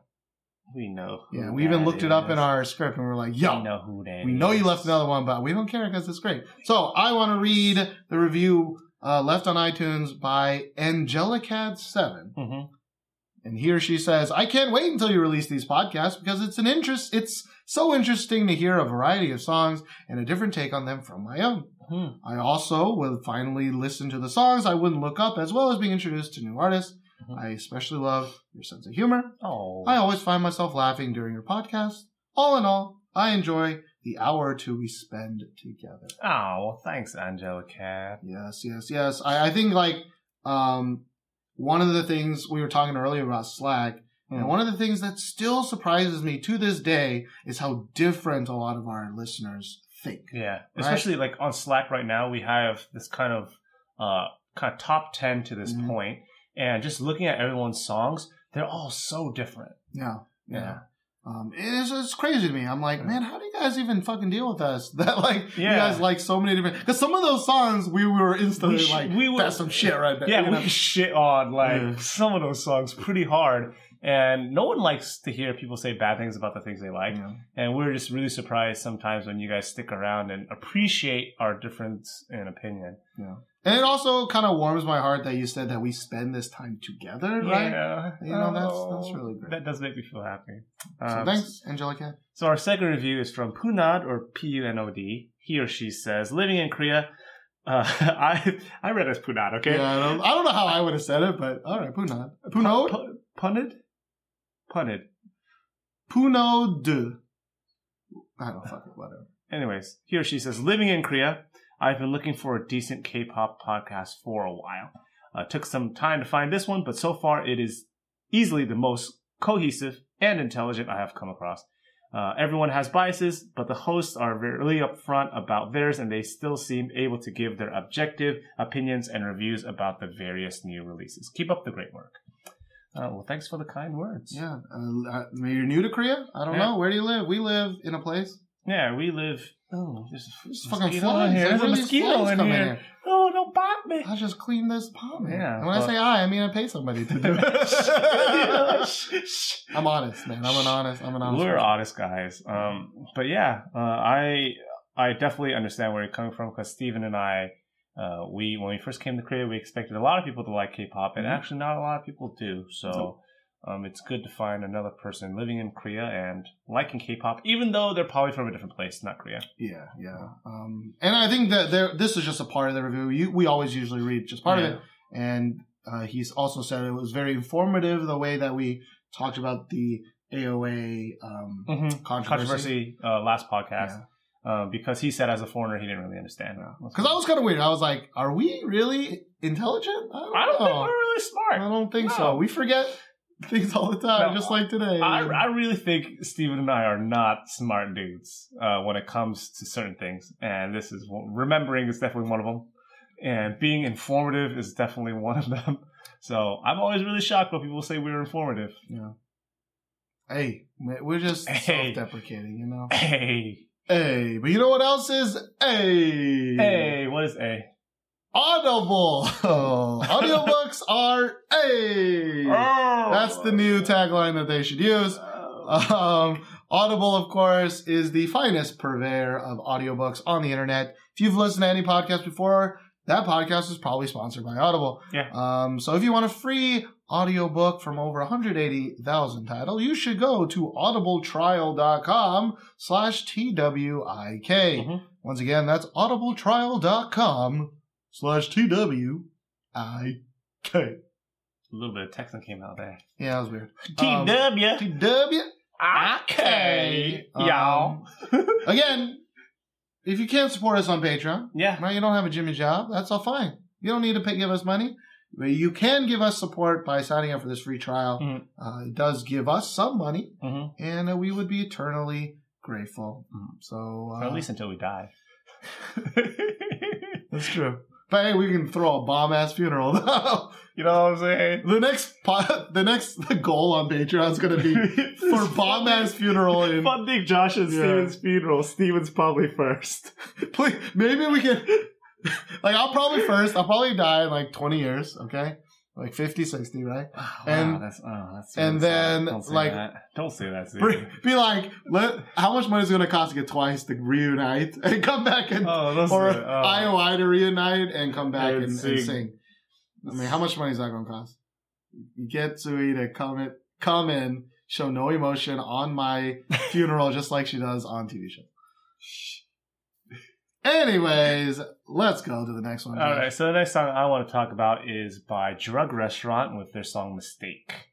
we know. who yeah. We even looked it up in our script, and we are like, We "Yo, know who that we know you left another one, but we don't care because it's great." So I want to read the review uh, left on iTunes by Angelicad7. Mhm. And here she says, I can't wait until you release these podcasts because it's an interest, it's so interesting to hear a variety of songs and a different take on them from my own. Hmm. I also will finally listen to the songs I wouldn't look up, as well as being introduced to new artists. Mhm. I especially love your sense of humor. Oh, I always find myself laughing during your podcast. All in all, I enjoy the hour or two we spend together. oh, well, thanks, Angela Cat. Yes, yes, yes. I, I think like um one of the things we were talking earlier about Slack, and Mm. one of the things that still surprises me to this day is how different a lot of our listeners think. Yeah, especially like on Slack right now, we have this kind of uh kind of top ten to this Mhm. point, and just looking at everyone's songs, they're all so different. Yeah, yeah. Yeah. Um, it's, it's crazy to me. I'm like, man, how do you guys even fucking deal with us? That like, you Yeah. guys like so many different. Because some of those songs we were instantly We sh- like, we were- that's some shit right there. Yeah, you know? we shit on like Yeah. some of those songs pretty hard, and no one likes to hear people say bad things about the things they like. Yeah. And we're just really surprised sometimes when you guys stick around and appreciate our difference in opinion. Yeah. And it also kind of warms my heart that you said that we spend this time together, right? Yeah, You know, that's- Oh, that's really great. That does make me feel happy. So Um, thanks, Angelica. So our second review is from Punad or P U N O D. He or she says, living in Korea. Uh, I I read as Punad. Okay. Yeah, I don't, I don't know how I would have said it, but all right, Punad. Punod? Pu- Punad. Puno de. I don't fuck it, whatever. Anyways, he or she says, living in Korea, I've been looking for a decent K-pop podcast for a while. Uh, took some time to find this one, but so far it is easily the most cohesive and intelligent I have come across. Uh, everyone has biases, but the hosts are really upfront about theirs, and they still seem able to give their objective opinions and reviews about the various new releases. Keep up the great work. Uh, well, thanks for the kind words. Yeah. Uh, uh, maybe you're new to Korea? I don't Yeah. know. Where do you live? We live in a place. Yeah, we live. Oh, there's a There's mosquito fucking in flies. here. Like, There's a where do these mosquito in here. Oh, don't bite me. I just clean this man. Yeah, And when I say I, I mean I pay somebody to do it. I'm honest, man. I'm an honest. I'm an honest. We're person. honest guys. Um, but yeah, uh, I I definitely understand where you're coming from because Steven and I, uh, we when we first came to Korea, we expected a lot of people to like K-pop, and Mhm. actually not a lot of people do. So. Nope. Um, it's good to find another person living in Korea and liking K-pop, even though they're probably from a different place, not Korea. Yeah, yeah. Um, and I think that there, this is just a part of the review. You, we always usually read just part Yeah. of it. And uh, he's also said it was very informative the way that we talked about the AOA um, Mm-hmm. controversy. Controversy uh, last podcast Yeah. Uh, because he said as a foreigner he didn't really understand. Because I was kind of weird. I was like, are we really intelligent? I don't, I don't know. think we're really smart. I don't think No. so. We forget things all the time, No, just like today. I, I really think Steven and I are not smart dudes uh, when it comes to certain things, and this is remembering is definitely one of them, and being informative is definitely one of them. So I'm always really shocked when people say we're informative. yeah. Hey, we're just Hey. self-deprecating, you know. Hey, Hey, but you know what else is? A? hey, what is a? Audible. Audiobooks are a. That's the new tagline that they should use. Um, Audible, of course, is the finest purveyor of audiobooks on the internet. If you've listened to any podcast before, that podcast is probably sponsored by Audible. Yeah. Um, so if you want a free audiobook from over 180,000 titles, you should go to audibletrial.com slash TWIK. Mhm. Once again, that's audibletrial.com slash TWIK. A little bit of Texan came out there. Yeah, that was weird. T Um. Y'all. Again, if you can't support us on Patreon, Yeah, right, you don't have a Jimmy job, that's all fine. You don't need to pay, give us money. But you can give us support by signing up for this free trial. Mhm. Uh, it does give us some money, hmm and uh, we would be eternally grateful. So, uh, at least until we die. that's true. But hey, we can throw a bomb ass funeral. Though. You know what I'm saying? the next, po- the next the goal on Patreon is going to be for bomb ass funeral in Funding Josh and Yeah. Steven's funeral. Steven's probably first. Please, maybe we can. Like, I'll probably first. I'll probably die in like 20 years. Okay, like 50, 60, right? Oh, and- wow, that's, oh, that's and really then. Don't like- that. don't say that. Be, be like, let how much money is it going to cost to get twice to reunite and come back and Oh, or. Oh. IOI to reunite and come back And and, and sing. sing. I mean, how much money is that going to cost? You get Sui to come in, come in, show no emotion on my funeral, just like she does on TV shows. Anyways, let's go to the next one. All right. So the next song I want to talk about is by Drug Restaurant with their song Mistake.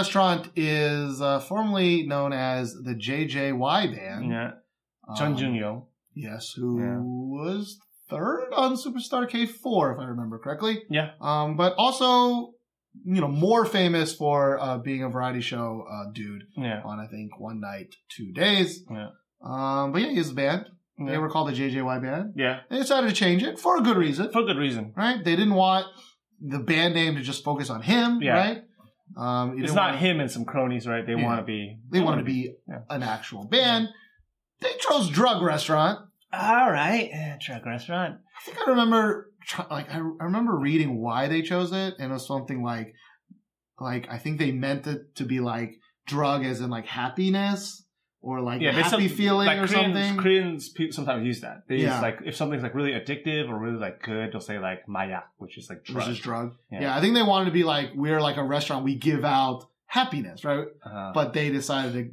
Restaurant is uh, formerly known as the JJY band. Yeah. Um, Chun Jun Yo. Yes, who Yeah. was third on Superstar K4, if I remember correctly. Yeah. Um, but also, you know, more famous for uh, being a variety show uh, dude Yeah. on, I think, One Night, Two Days. Yeah. Um, but yeah, he has a band. They were called the JJY band. Yeah. They decided to change it for a good reason, For a good reason. right? They didn't want the band name to just focus on him, Yeah. right? Um, It's didn't not want- him and some cronies, right? They Yeah. want to be. They want to be Yeah. an actual band. They chose Drug Restaurant. All right. eh, Drug Restaurant. I think I remember, like, I, I remember reading why they chose it, and it was something like, like I think they meant it to be like drug as in like happiness or like Yeah, happy some- feeling like or Koreans, something. Koreans sometimes use that. They Yeah. use like if something's like really addictive or really like good, they'll say like mayak, which is like drug. Which is drug. Yeah. Yeah. I think they wanted to be like we're like a restaurant. We give out happiness, right? Uh-huh. But they decided that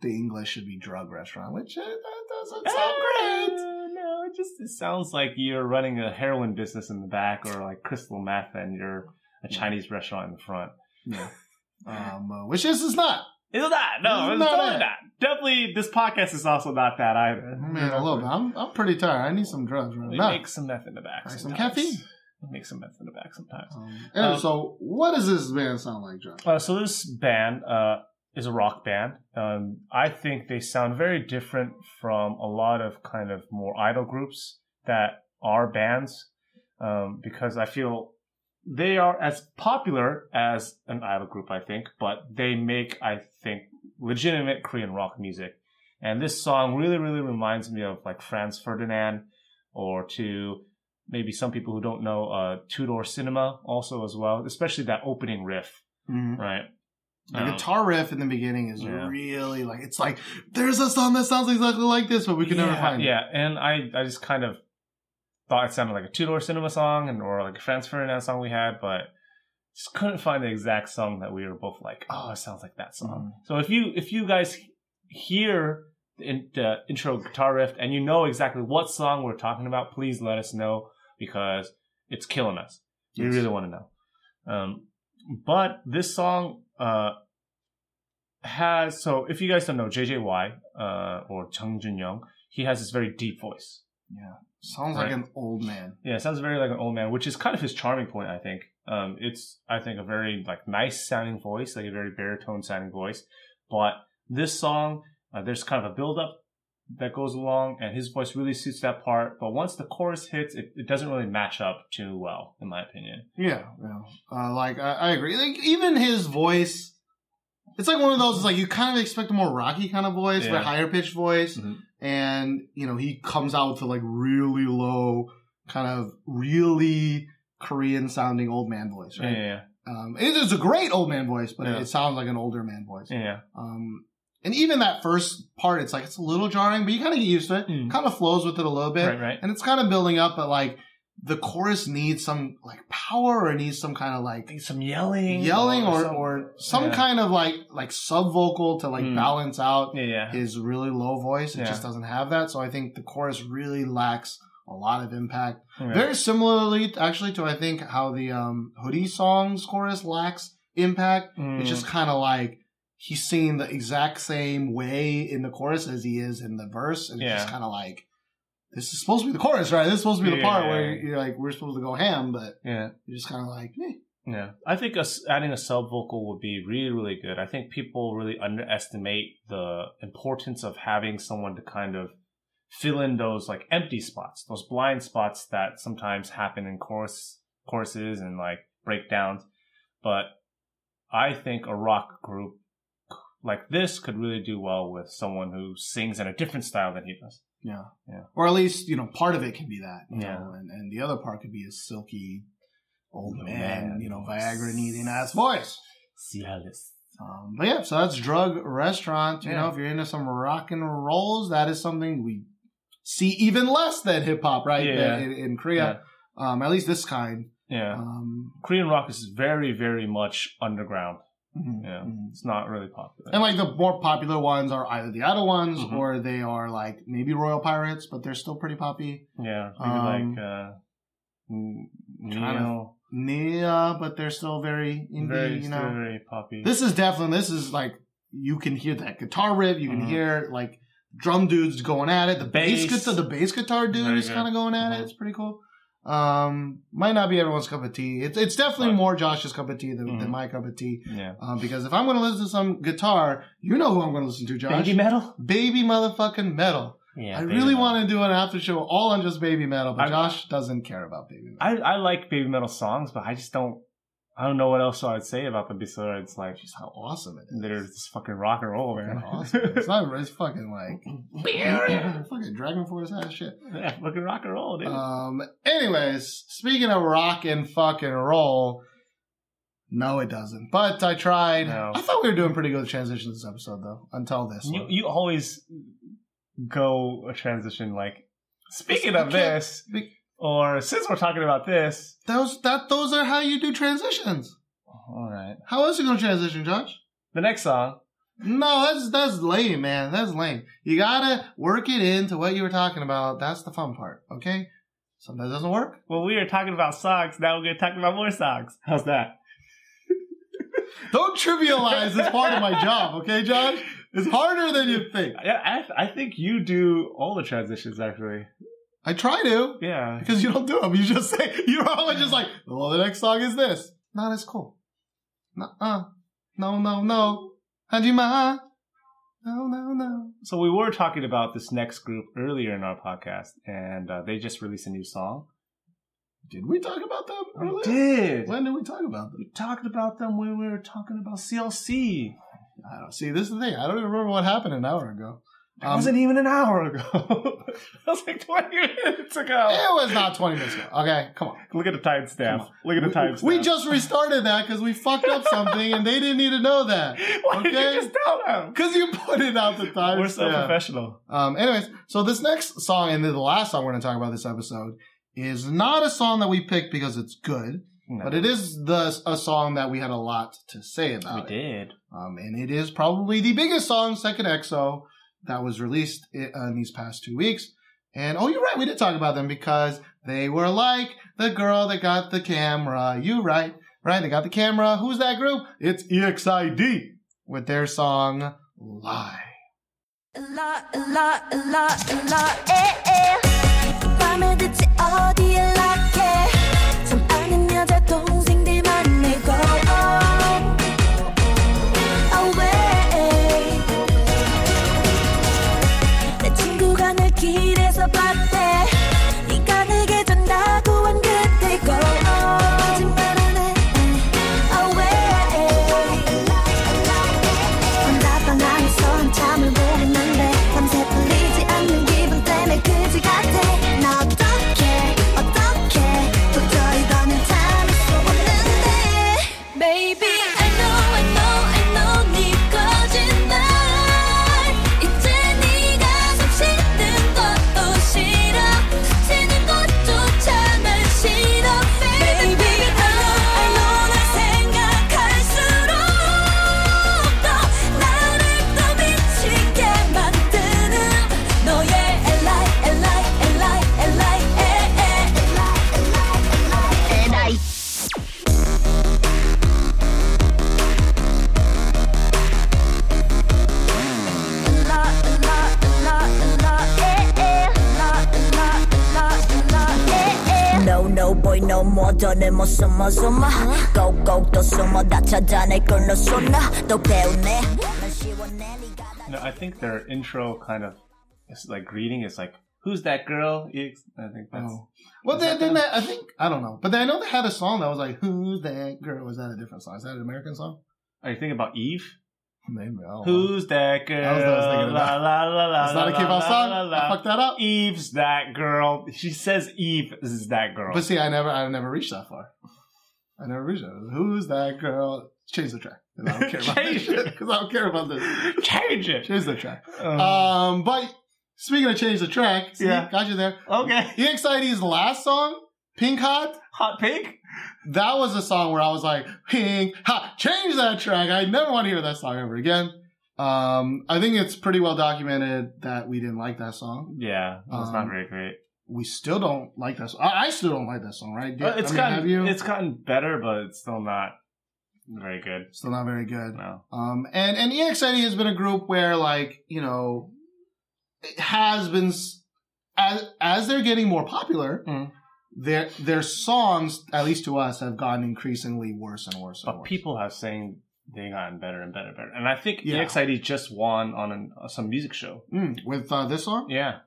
the English should be drug restaurant, which uh, that doesn't Uh, sound great. No, it just it sounds like you're running a heroin business in the back or like crystal meth and you're a Chinese restaurant in the front. Yeah. Um, uh, which is is not. It's not. No, It's not totally it. not. Definitely, this podcast is also not that either. Man, a little bit. I'm I'm pretty tired. I need some drugs right We now. make some meth in the back. Like some sometimes. caffeine? We make some meth in the back sometimes. Um, anyway, Um, so what does this band sound like, John? Uh, so this band uh, is a rock band. Um, I think they sound very different from a lot of kind of more idol groups that are bands um, because I feel they are as popular as an idol group, I think, but they make, I think, legitimate Korean rock music. And this song really, really reminds me of like Franz Ferdinand or to maybe some people who don't know uh, Two Door Cinema also as well, especially that opening riff, right? The Um, guitar riff in the beginning is yeah. really like it's like there's a song that sounds exactly like this, but we can never yeah, find Yeah, and I, I just kind of thought it sounded like a Two Door Cinema song and or like a Franz Ferdinand song we had, but just couldn't find the exact song that we were both like, oh, it sounds like that song. Mm-hmm. So if you if you guys hear the, in, the intro guitar riff and you know exactly what song we're talking about, please let us know because it's killing us. We Yes. really want to know. Um, but this song uh, has so if you guys don't know JJY uh, or Jung Joon Young, he has this very deep voice. Yeah, sounds like an old man. Yeah, it sounds very like an old man, which is kind of his charming point. I think um, it's I think a very like nice sounding voice, like a very baritone sounding voice. But this song, uh, there's kind of a build up that goes along, and his voice really suits that part. But once the chorus hits, it, it doesn't really match up too well, in my opinion. Yeah, yeah. Uh, like I, I agree. Like even his voice, it's like one of those. It's like you kind of expect a more rocky kind of voice, Yeah. a higher pitched voice, Mhm. And you know he comes out with a like really low, kind of really Korean sounding old man voice, Yeah, right? yeah, Um, it is a great old man voice, but Yeah. it sounds like an older man voice. yeah. yeah. Um, and even that first part, it's like it's a little jarring, but you kind of get used to it. Mm. Kind of flows with it a little bit, Right, right. and it's kind of building up. But like the chorus needs some like power, or needs some kind of like Some yelling, yelling, or some- or some yeah. kind of like like sub vocal to like Mm. balance out Yeah, yeah. his really low voice. It just doesn't have that. So I think the chorus really lacks a lot of impact. Yeah. Very similarly, actually, to I think how the um, Hoody songs chorus lacks impact. Mm. It's just kind of like he's singing the exact same way in the chorus as he is in the verse, and it's just kind of like this is supposed to be the chorus, right? This is supposed to be the Yeah, part yeah, where yeah. you're like we're supposed to go ham, but yeah. you're just kind of like, eh. Yeah, I think us adding a sub vocal would be really, really good. I think people really underestimate the importance of having someone to kind of fill in those like empty spots, those blind spots that sometimes happen in chorus choruses and like breakdowns. But I think a rock group like this could really do well with someone who sings in a different style than he does. Yeah, Yeah. or at least you know part of it can be that, Yeah. know, and and the other part could be a silky old Old man, man you know. Viagra needing ass voice. Cialis. Um, but yeah, so that's drug restaurant. You Yeah. know, if you're into some rock and rolls, that is something we see even less than hip hop, right? Yeah. In, in Korea, um, at least this kind. Yeah. Um, Korean rock is very, very much underground. Mhm, Yeah. mhm. It's not really popular. And like the more popular ones are either the idol ones Mhm. or they are like maybe Royal Pirates, but they're still pretty poppy. Yeah, maybe Um, like uh, N- kind of Neo, Nia, but they're still very indie, very, you still know. very poppy. This is definitely this is like you can hear that guitar riff, you can Mhm. hear like drum dudes going at it. The bass, Bass. guitar, the bass guitar dude is kind of going at it. Mhm. It's pretty cool. Um, might not be everyone's cup of tea. It's it's definitely But- more Josh's cup of tea than, than Mhm. my cup of tea. yeah, Um, because if I'm going to listen to some guitar, you know who I'm going to listen to, Josh. Babymetal. Baby motherfucking metal. Yeah, I really metal. want to do an after show all on just Babymetal, but I- Josh doesn't care about Babymetal. I I like Babymetal songs, but I just don't. I don't know what else I would say about them besides like Just how awesome it is. they're just fucking rock and roll, man. Awesome. It's not. It's fucking like fucking Dragon Force ass shit. yeah, fucking rock and roll, dude. Um. Anyways, speaking of rock and fucking roll, no, it doesn't. But I tried. No. I thought we were doing pretty good transition this episode, though. Until this, you you always go a transition like. Speaking of this, Be- or since we're talking about this, those that those are how you do transitions. all right. How else you gonna transition, Josh? The next song No, that's that's lame, man. That's lame. You gotta work it into what you were talking about. That's the fun part, okay? Sometimes it doesn't work. Well, we were talking about socks. Now we're going to talk about more socks. How's that? Don't trivialize this part of my job, okay, Josh? It's harder than you think. Yeah, I, I think you do all the transitions actually. I try to. Yeah. Because you don't do them. You just say, you're always just like, well, the next song is this. Not as cool. Nuh-uh. No, no, no. Hajima. No, no, no. So we were talking about this next group earlier in our podcast, and uh, they just released a new song. Did we talk about them We did. When did we talk about them? We talked about them when we were talking about CLC. I don't see. This is the thing. I don't even remember what happened an hour ago. It Um, wasn't even an hour ago. that was like 20 minutes ago. It was not 20 minutes ago. Okay, come on. Look at the timestamp. Look at the timestamp. We just restarted that because we fucked up something and they didn't need to know that. Why did okay? you just tell them? Because you put it out the time. We're so professional. Um, anyways, so this next song and then the last song we're going to talk about this episode is not a song that we picked because it's good, No. but it is the a song that we had a lot to say We about. it. did. Um, and it is probably the biggest song, Second EXO, that was released eh, in these past two weeks. And oh, you're right, we did talk about them because they were like the girl that got the camera. You right, right? They got the camera. Who's that group? It's EXID with their song Lie. no more 더는 못 숨어 숨어 꼭꼭 또 숨어 다 찾아낼 걸로 쏟나 또 배우네 난 시원해 네가 다 No, I think their intro kind of is like greeting is like, "Who's that girl?" It's- I think that's Oh. Well, Is then, that then them? that, I think I don't know, but then I know they had a song that was like "Who's that girl?" Was that a different song? Is that an American song? Are you thinking about Eve? Maybe. Who's that girl? That was what I was thinking la, about. la, la, la, It's not a K-pop song. la, la. I fucked that up. Eve's that girl. She says Eve is that girl. But see, I never, I never reached that far. I never reached that. Who's that girl? Change the track. I don't care about Change this. it. Because I don't care about this. Change it. Change the track. Um, Um, but speaking of change the track, see, Yeah. got you there. okay. EXID's last song, Pink Hot, Hot pink. That was a song where I was like, Pink Hot, change that track. I never want to hear that song ever again. Um, I think it's pretty well documented that we didn't like that song. Yeah, it's Um, not very great. We still don't like that song. I, I still don't like that song, right? Uh, it's I mean, gotten have you? it's gotten better, but it's still not very good. still not very good. No. Um, and, and EXID has been a group where like, you know, it has been, as, as they're getting more popular, Mhm. Their, their songs, at least to us, have gotten increasingly worse and worse and But worse. people have saying they gotten better and better and better. And I think Yeah. EXID just won on an, uh, some music show. Mm, with uh, this song? Yeah.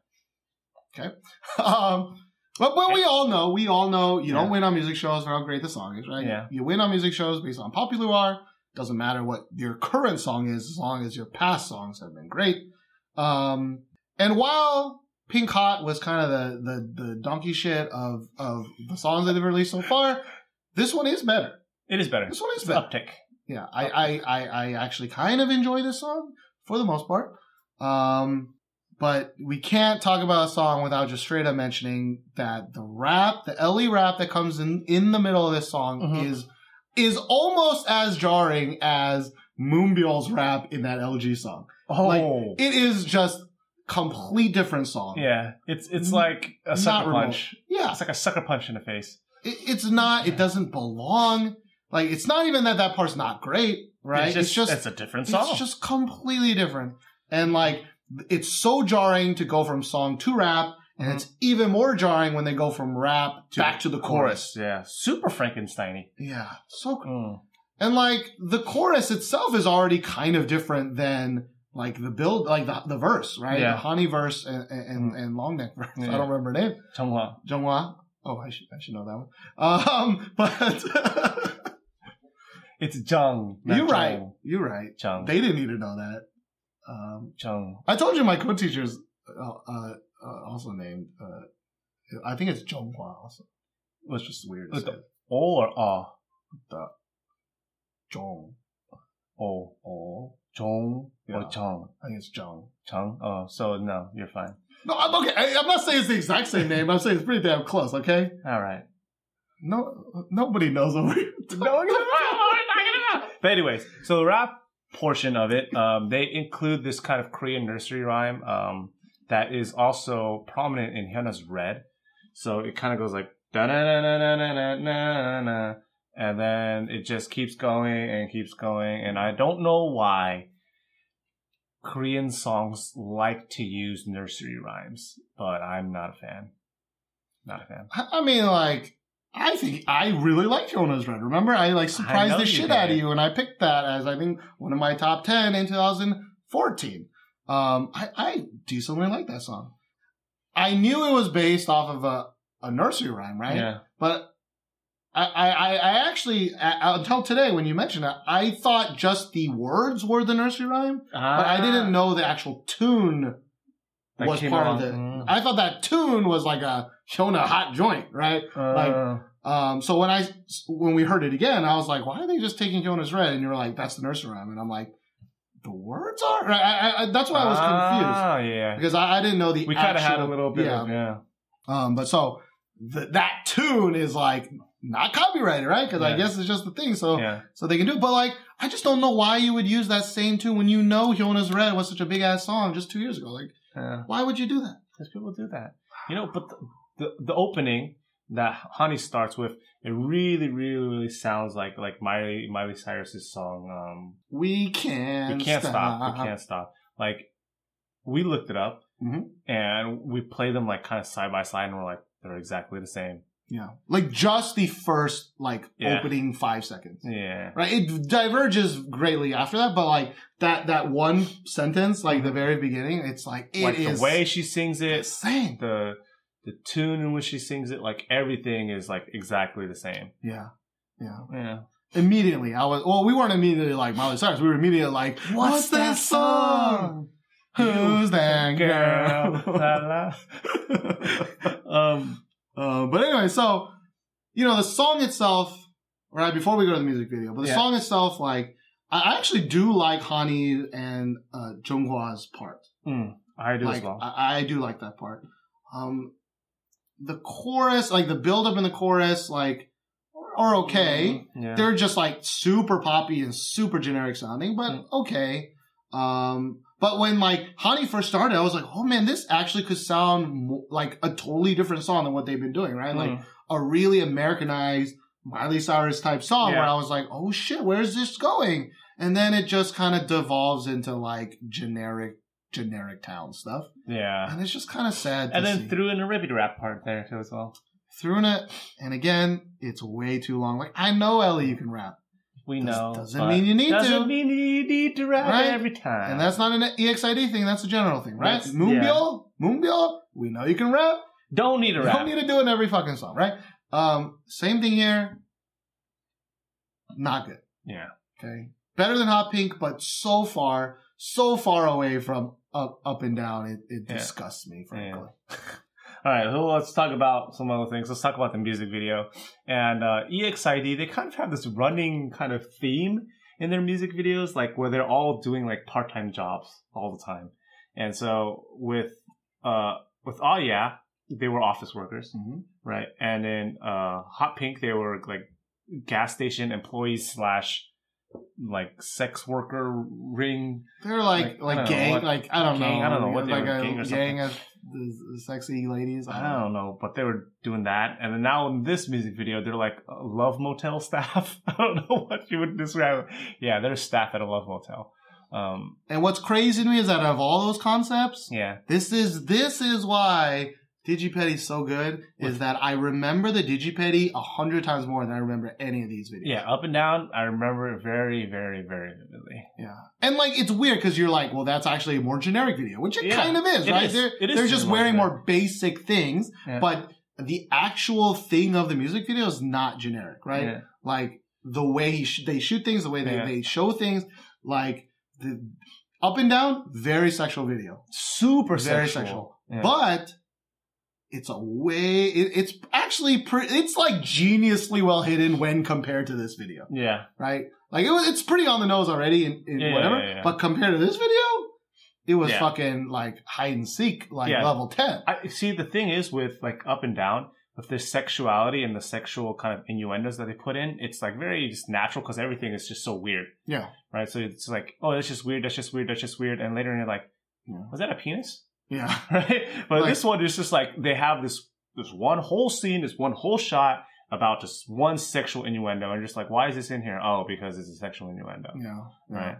Okay. um, but, but we all know, we all know you don't win on music shows for how great the song is, right? Yeah. You win on music shows based on how popular you are. Doesn't matter what your current song is, as long as your past songs have been great. Um, and while Pink Hot was kind of the, the, the donkey shit of, of the songs that they've released so far, this one is better. It is better. This one is better. uptick. Yeah, I, I, I, I actually kind of enjoy this song for the most part. Um, but we can't talk about a song without just straight up mentioning that the rap, the Ellie rap that comes in in the middle of this song Mhm. is is almost as jarring as Moonbyul's rap in that LG song. Oh. Like, It is just complete different song. yeah. It's it's like a sucker remote. punch. Yeah. It's like a sucker punch in the face. It, it's not, it doesn't belong. Like, it's not even that that part's not great, right? It's just, it's a different song. It's just completely different. And like, it's so jarring to go from song to rap, and it's even more jarring when they go from rap to back to the chorus. Yeah. Super Frankensteiny. Yeah, so Mm. and like the chorus itself is already kind of different than like the build, like the, the verse, right? Yeah. The Hani verse and and, and long neck verse. Yeah. I don't remember her name. Changhua. Zhonghua. Oh, I should I should know that one. Um, but It's Zhang. you're right. You're right. Zhang. They didn't need to know that. Um, Zhang. I told you my co-teacher's uh, uh, uh, also named. Uh, I think it's Zhonghua. Also, it was just weird say. the O or Ah? The Zhong. O. O. Zhong Yeah. or Zhang? I think it's Zhong. Chang. Oh, so no, you're fine. No, I'm okay. I, I'm not saying it's the exact same name. I'm saying it's pretty damn close. Okay. All right. No, nobody knows what we're talking But anyways, so the rap portion of it, um, they include this kind of Korean nursery rhyme um, that is also prominent in Hyuna's Red. So it kind of goes like da na na na na na na na, and then it just keeps going and keeps going. And I don't know why Korean songs like to use nursery rhymes, but I'm not a fan. Not a fan. I mean, like, I think I really like Hyuna's Red. Remember, I like surprised know the shit did. out of you, and I picked that as I think one of my top ten in 2014. Um, I, I decently like that song. I knew it was based off of a, a nursery rhyme, right? Yeah. But I, I, I actually uh, until today when you mentioned it, I thought just the words were the nursery rhyme, but I didn't know the actual tune That was part along. of it. Mm. I thought that tune was like a Hyuna hot joint, right? Uh, Um, so when I when we heard it again, I was like, why are they just taking Hyuna's Red? And you were like, that's the nursery rhyme, and I'm like, the words are. Right? I, I, that's why I was confused Ah, yeah. because I, I didn't know the. We kind of had a little bit yeah. of yeah. Um, but so th- that tune is like not copyrighted, right? Because I guess it's just the thing. So Yeah. so they can do it. But like, I just don't know why you would use that same tune when you know Hyuna's Red was such a big ass song just two years ago. Like, Yeah. why would you do that? Because people do that. You know, but the, the the opening that Hani starts with, it really, really, really sounds like like Miley Miley Cyrus's song. Um, We can't. we can't stop. We can't stop. Like we looked it up Mhm. and we play them like kind of side by side, and we're like, they're exactly the same. Yeah. Like just the first like Yeah. opening five seconds. Yeah. Right? It diverges greatly after that, but like that that one sentence, like the very beginning, it's like it is like the way she sings it, insane. the the tune in which she sings it, like everything is like exactly the same. Yeah. Yeah. Yeah. Immediately I was well, we weren't immediately like Miley Cyrus. We were immediately like, What's, that song? Who's that girl? Um. Uh, but anyway, so you know the song itself, right? Before we go to the music video, but the Yeah. song itself, like I actually do like Hani and uh, Junghwa's part. mm, I do Like as well. I, I do like that part. Um, the chorus, like the build up in the chorus, like are okay. yeah. They're just like super poppy and super generic sounding, but Mm. okay. Um, but when like Hani first started, I was like, oh man, this actually could sound like a totally different song than what they've been doing, right? Like Mm. a really Americanized Miley Cyrus type song Yeah. where I was like, oh shit, where's this going? And then it just kind of devolves into like generic, generic town stuff. yeah. And it's just kind of sad. To And then see. threw in a ribbit rap part there too as well. threw in it, and again, it's way too long. Like I know Ellie, you can rap. We Does- know. doesn't mean you need doesn't to. mean you need to rap Right? every time. And that's not an EXID thing. That's a general thing, right? That's- Moonbyul, Moonbyul, we know you can rap. don't need to rap. don't need to do it in every fucking song, right? Um, same thing here. Not good. yeah. Okay. Better than Hot Pink, but so far, so far away from up, up and down, it, it Yeah. disgusts me, frankly. All right, so let's talk about some other things. Let's talk about the music video. And uh, EXID, they kind of have this running kind of theme in their music videos, like where they're all doing like part-time jobs all the time. And so with uh with Oh Yeah, they were office workers, Mhm. right? And in uh Hot Pink, they were like gas station employees slash like sex worker ring. They're like, Like, like, know, gang, like, I don't gang, know. I don't know what like a gang gang of the, the sexy ladies. I don't know, but they were doing that. And then now in this music video, they're like uh, love motel staff. I don't know what you would describe. Yeah, they're staff at a love motel. Um, And what's crazy to me is that out of all those concepts, yeah, this is this is why Digipetty's so good. Is that I remember the Digipetty a hundred times more than I remember any of these videos. yeah, up and down. I remember it very, very, very vividly. yeah. And like it's weird because you're like, well, that's actually a more generic video, which it Yeah, kind of is, right? is. They're It is they're just wearing more basic things, Yeah. but the actual thing of the music video is not generic, right? Yeah. Like the way sh- they shoot things, the way they, they show things, like the up and down, very sexual video. Super Very sexual. sexual. But it's a way, it, it's actually, pre- it's like geniusly well hidden when compared to this video, yeah, right? Like it was, it's pretty on the nose already in, in Yeah, whatever, yeah, yeah, but compared to this video, it was fucking like hide and seek, like level 10. I see. The thing is with like up and down. With their sexuality and the sexual kind of innuendos that they put in, it's like very just natural because everything is just so weird. Yeah. right? So it's like, oh, that's just weird, that's just weird, that's just weird, and later you're like, was that a penis? Yeah. right? But Like- this one is just like they have this this one whole scene, this one whole shot about just one sexual innuendo, and just like, why is this in here? Oh, because it's a sexual innuendo, Yeah. yeah. right?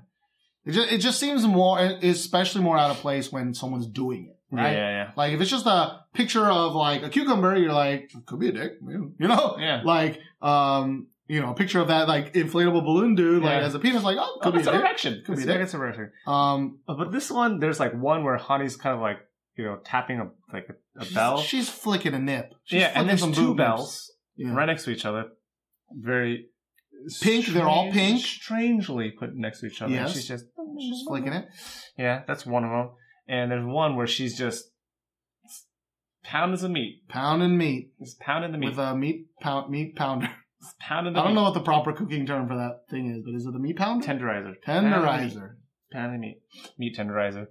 It just, it just seems more, especially more out of place when someone's doing it, right? Yeah, yeah, Like if it's just a picture of like a cucumber, you're like, could be a dick, you know? yeah. Like, um, you know, a picture of that like inflatable balloon dude, like Yeah. as a penis, like, oh, could be it's a an dick. erection. Could be a dick. it's an erection. Um, Uh, But this one, there's like one where Hani's kind of like you know tapping a like a, a she's, bell. she's flicking a nip. She's yeah, and flicking there's some two boob nips. bells Yeah. right next to each other. Very Pink, they're all strange- pink. Strangely put next to each other. Yes. She's just She's flicking it. Yeah, that's one of them. And there's one where she's just pounding some meat. Pounding meat Just pounding the meat. with a meat pound meat pounder. Just pounding the I don't meat. know what the proper cooking term for that thing is, but is it the meat pounder? Tenderizer. Pounding the meat. Tenderizer. Pounding meat. Meat tenderizer.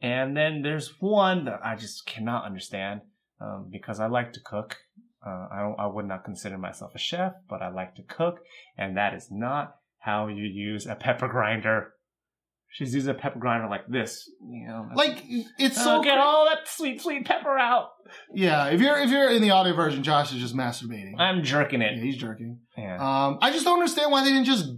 And then there's one that I just cannot understand um, because I like to cook. Uh, I, don't, I would not consider myself a chef, but I like to cook, and that is not how you use a pepper grinder. She's using a pepper grinder like this, you know. Like it's so so get all that sweet, sweet pepper out. yeah. If you're if you're in the audio version, Josh is just masturbating. I'm jerking yeah, it. he's jerking. Yeah. Um, I just don't understand why they didn't just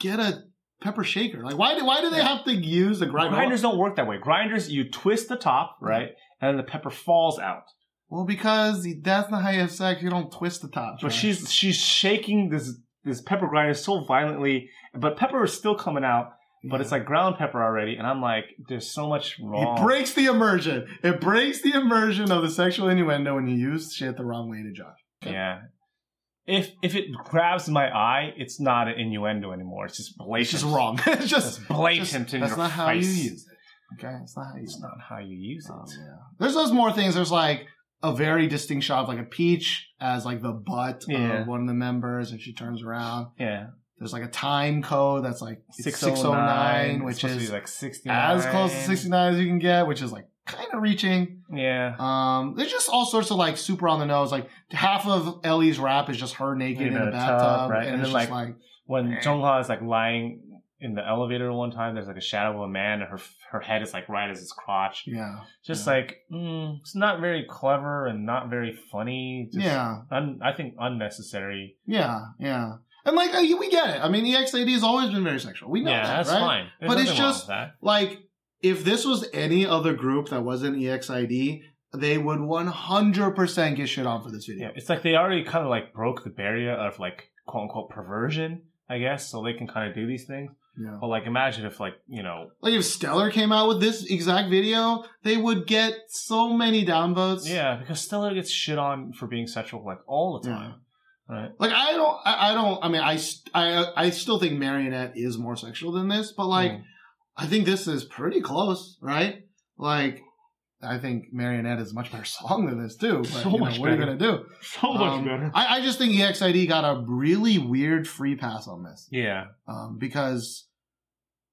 get a pepper shaker. Like why do why do they have to use a grinder? Grinders don't work that way. Grinders, you twist the top, right, and then the pepper falls out. Well, because that's not how you have sex. You don't twist the top. But she's she's shaking this this pepper grinder so violently, but pepper is still coming out. But it's like ground pepper already, and I'm like, there's so much wrong. It breaks the immersion. It breaks the immersion of the sexual innuendo when you use shit the wrong way to Josh. Yeah. If if it grabs my eye, it's not an innuendo anymore. It's just blatant. It's just wrong. it's just It's blatant just- in That's your not how you use it. Okay, that's not how you It's use it. not how you use it. Um, yeah. There's those more things. There's like a very distinct shot of like a peach as like the butt Yeah. of one of the members, and she turns around. Yeah. There's like a time code that's like 609, 609, which is like 69. as close to 69 as you can get, which is like kind of reaching. Yeah. Um, there's just all sorts of like super on the nose. Like half of Ellie's rap is just her naked in, In a a bathtub, tub, right? and, And it's then, just like, When Junghwa is like lying in the elevator one time, there's like a shadow of a man, and her her head is like right as his crotch. yeah, Just Yeah. like mm, it's not very clever and not very funny. Just yeah, un- I think unnecessary. yeah, yeah. And like uh, we get it. I mean, EXID has always been very sexual. We know that. yeah, that, that's right? fine. There's But it's just-. Like if this was any other group that wasn't EXID, they would 100% get shit on for this video. Yeah, it's like they already kind of like broke the barrier of like quote unquote perversion, I guess, so they can kind of do these things. Yeah. But like, imagine if like you know, Like if Stellar came out with this exact video, they would get so many downvotes. yeah, because Stellar gets shit on for being sexual like all the time, right? Like I don't, I, I don't. I mean, I, I, I still think Marionette is more sexual than this, but like, Mm. I think this is pretty close, right? Like, I think Marionette is a much better song than this too. But, So you know, much what are you gonna do? so Um, I, I just think EXID got a really weird free pass on this Yeah, um, because,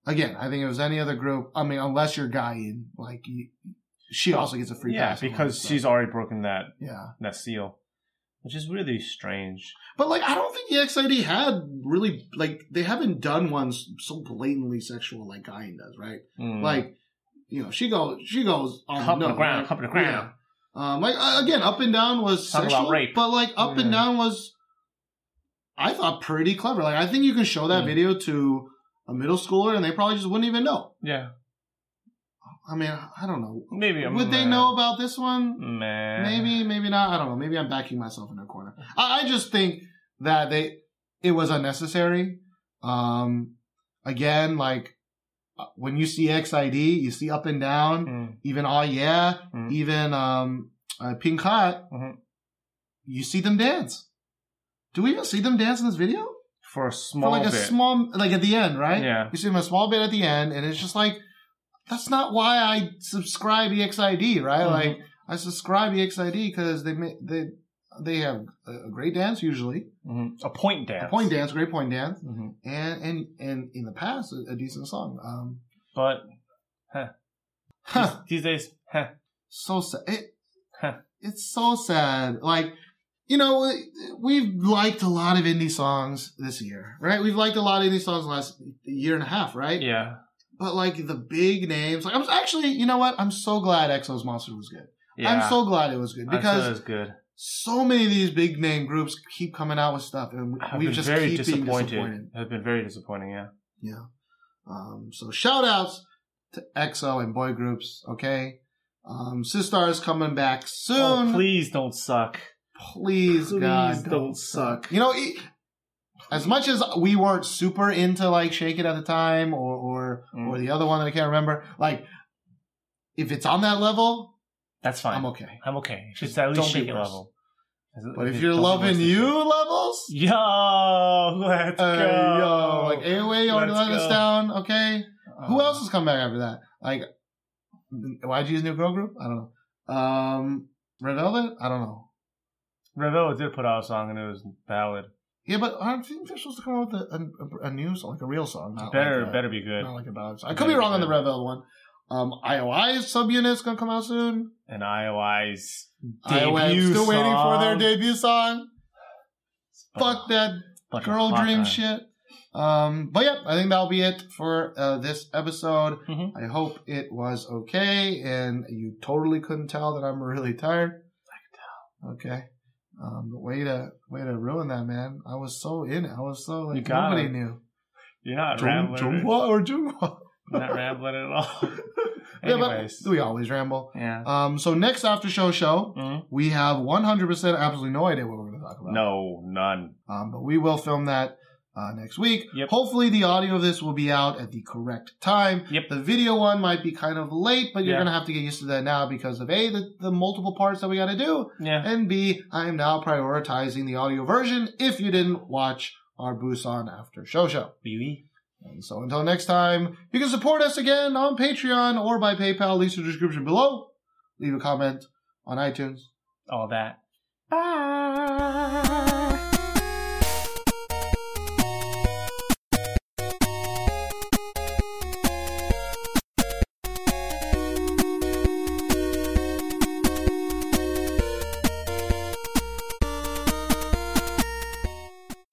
again, I think it was any other group, I mean, unless you're Gain, like you, she also gets a free yeah, pass. on because this, so, she's already broken that yeah. that seal, which is really strange. But like, I don't think the EXID had really like they haven't done ones so blatantly sexual like Gain does, right? Mm. Like, you know, she goes, she goes on the the ground, right? hump the ground. Yeah. Um, like uh, again, up and down was Talk about sexual, rape. but like up and down was, I thought pretty clever. Like I think you can show that Mm. video to a middle schooler and they probably just wouldn't even know. yeah, I mean, I don't know. maybe I'm Would they know about this one? Man, Maybe, maybe not. I don't know. Maybe I'm backing myself in a corner. I, I just think that they it was unnecessary. Um, again, like uh, when you see EXID, you see up and down, Mm. even oh yeah, Mm. even um, uh, Pink Hot. Mhm. You see them dance. Do we even see them dance in this video? for a small For like a small, like at the end, right? Yeah. You see them a small bit at the end, and it's just like that's not why I subscribe EXID, right? Mhm. Like I subscribe EXID because they they they have a great dance usually, Mhm. a point dance, a point dance, great point dance, Mhm. and and and in the past a, a decent song. Um, but huh, these days, huh, so sad. It, Huh. it's so sad. Like you know, we- we've liked a lot of indie songs this year, right? We've liked a lot of indie songs the last year and a half, right? yeah, But like the big names, like I'm actually, you know what? I'm so glad Exo's Monster was good. yeah, I'm so glad it was good I'm sure because good. so many of these big name groups keep coming out with stuff, and I've we just very keep being disappointed. disappointed. Have been very disappointing. Yeah. Yeah. Um, so shout outs to EXO and boy groups. Okay. Um, Sistar is coming back soon. Oh, please don't suck. please, Please God, don't don't suck. You know, as much as we weren't super into like Shake It at the time, or or Mm. or the other one that I can't remember, like if it's on that level, That's fine. I'm okay. I'm okay. If It's at least shake it worse. level. But if you're loving you levels, yo, let's uh, go. yo, like AOA already let us down. Okay, who Uh, else has come back after that? Like YG's new girl group? I don't know. Um, Red Velvet? I don't know. Revel did put out a song and it was ballad. Yeah, but I don't think they're supposed to come out with a, a, a new song, like a real song. Not better, like a, better be good. Not like a ballad song. I could be wrong on the Red Velvet one. Um, IOI's subunit's gonna come out soon. And IOI's IOI debut still waiting for their debut song. Fuck that girl dream shit. Um, but yeah, I think that'll be it for uh, this episode. Mhm. I hope it was okay, and you totally couldn't tell that I'm really tired. I could tell. Okay. Um, but way to way to ruin that, man. I was so in it. I was so like nobody it. knew. You're not Jung, rambling. Junghwa or Junghwa? Not rambling at all. Yeah, Anyways. we always ramble. Yeah. Um, so next after show show, Mhm. we have 100% absolutely no idea what we're going to talk about. No, none. Um, but we will film that uh, next week. Yep. Hopefully, the audio of this will be out at the correct time. Yep. The video one might be kind of late, but you're Yeah. going to have to get used to that now because of A, the, the multiple parts that we got to do, Yeah. and B, I am now prioritizing the audio version if you didn't watch our Busan after show show. Baby. And so until next time, you can support us again on Patreon or by PayPal, links in the description below. Leave a comment on iTunes. All that. Bye.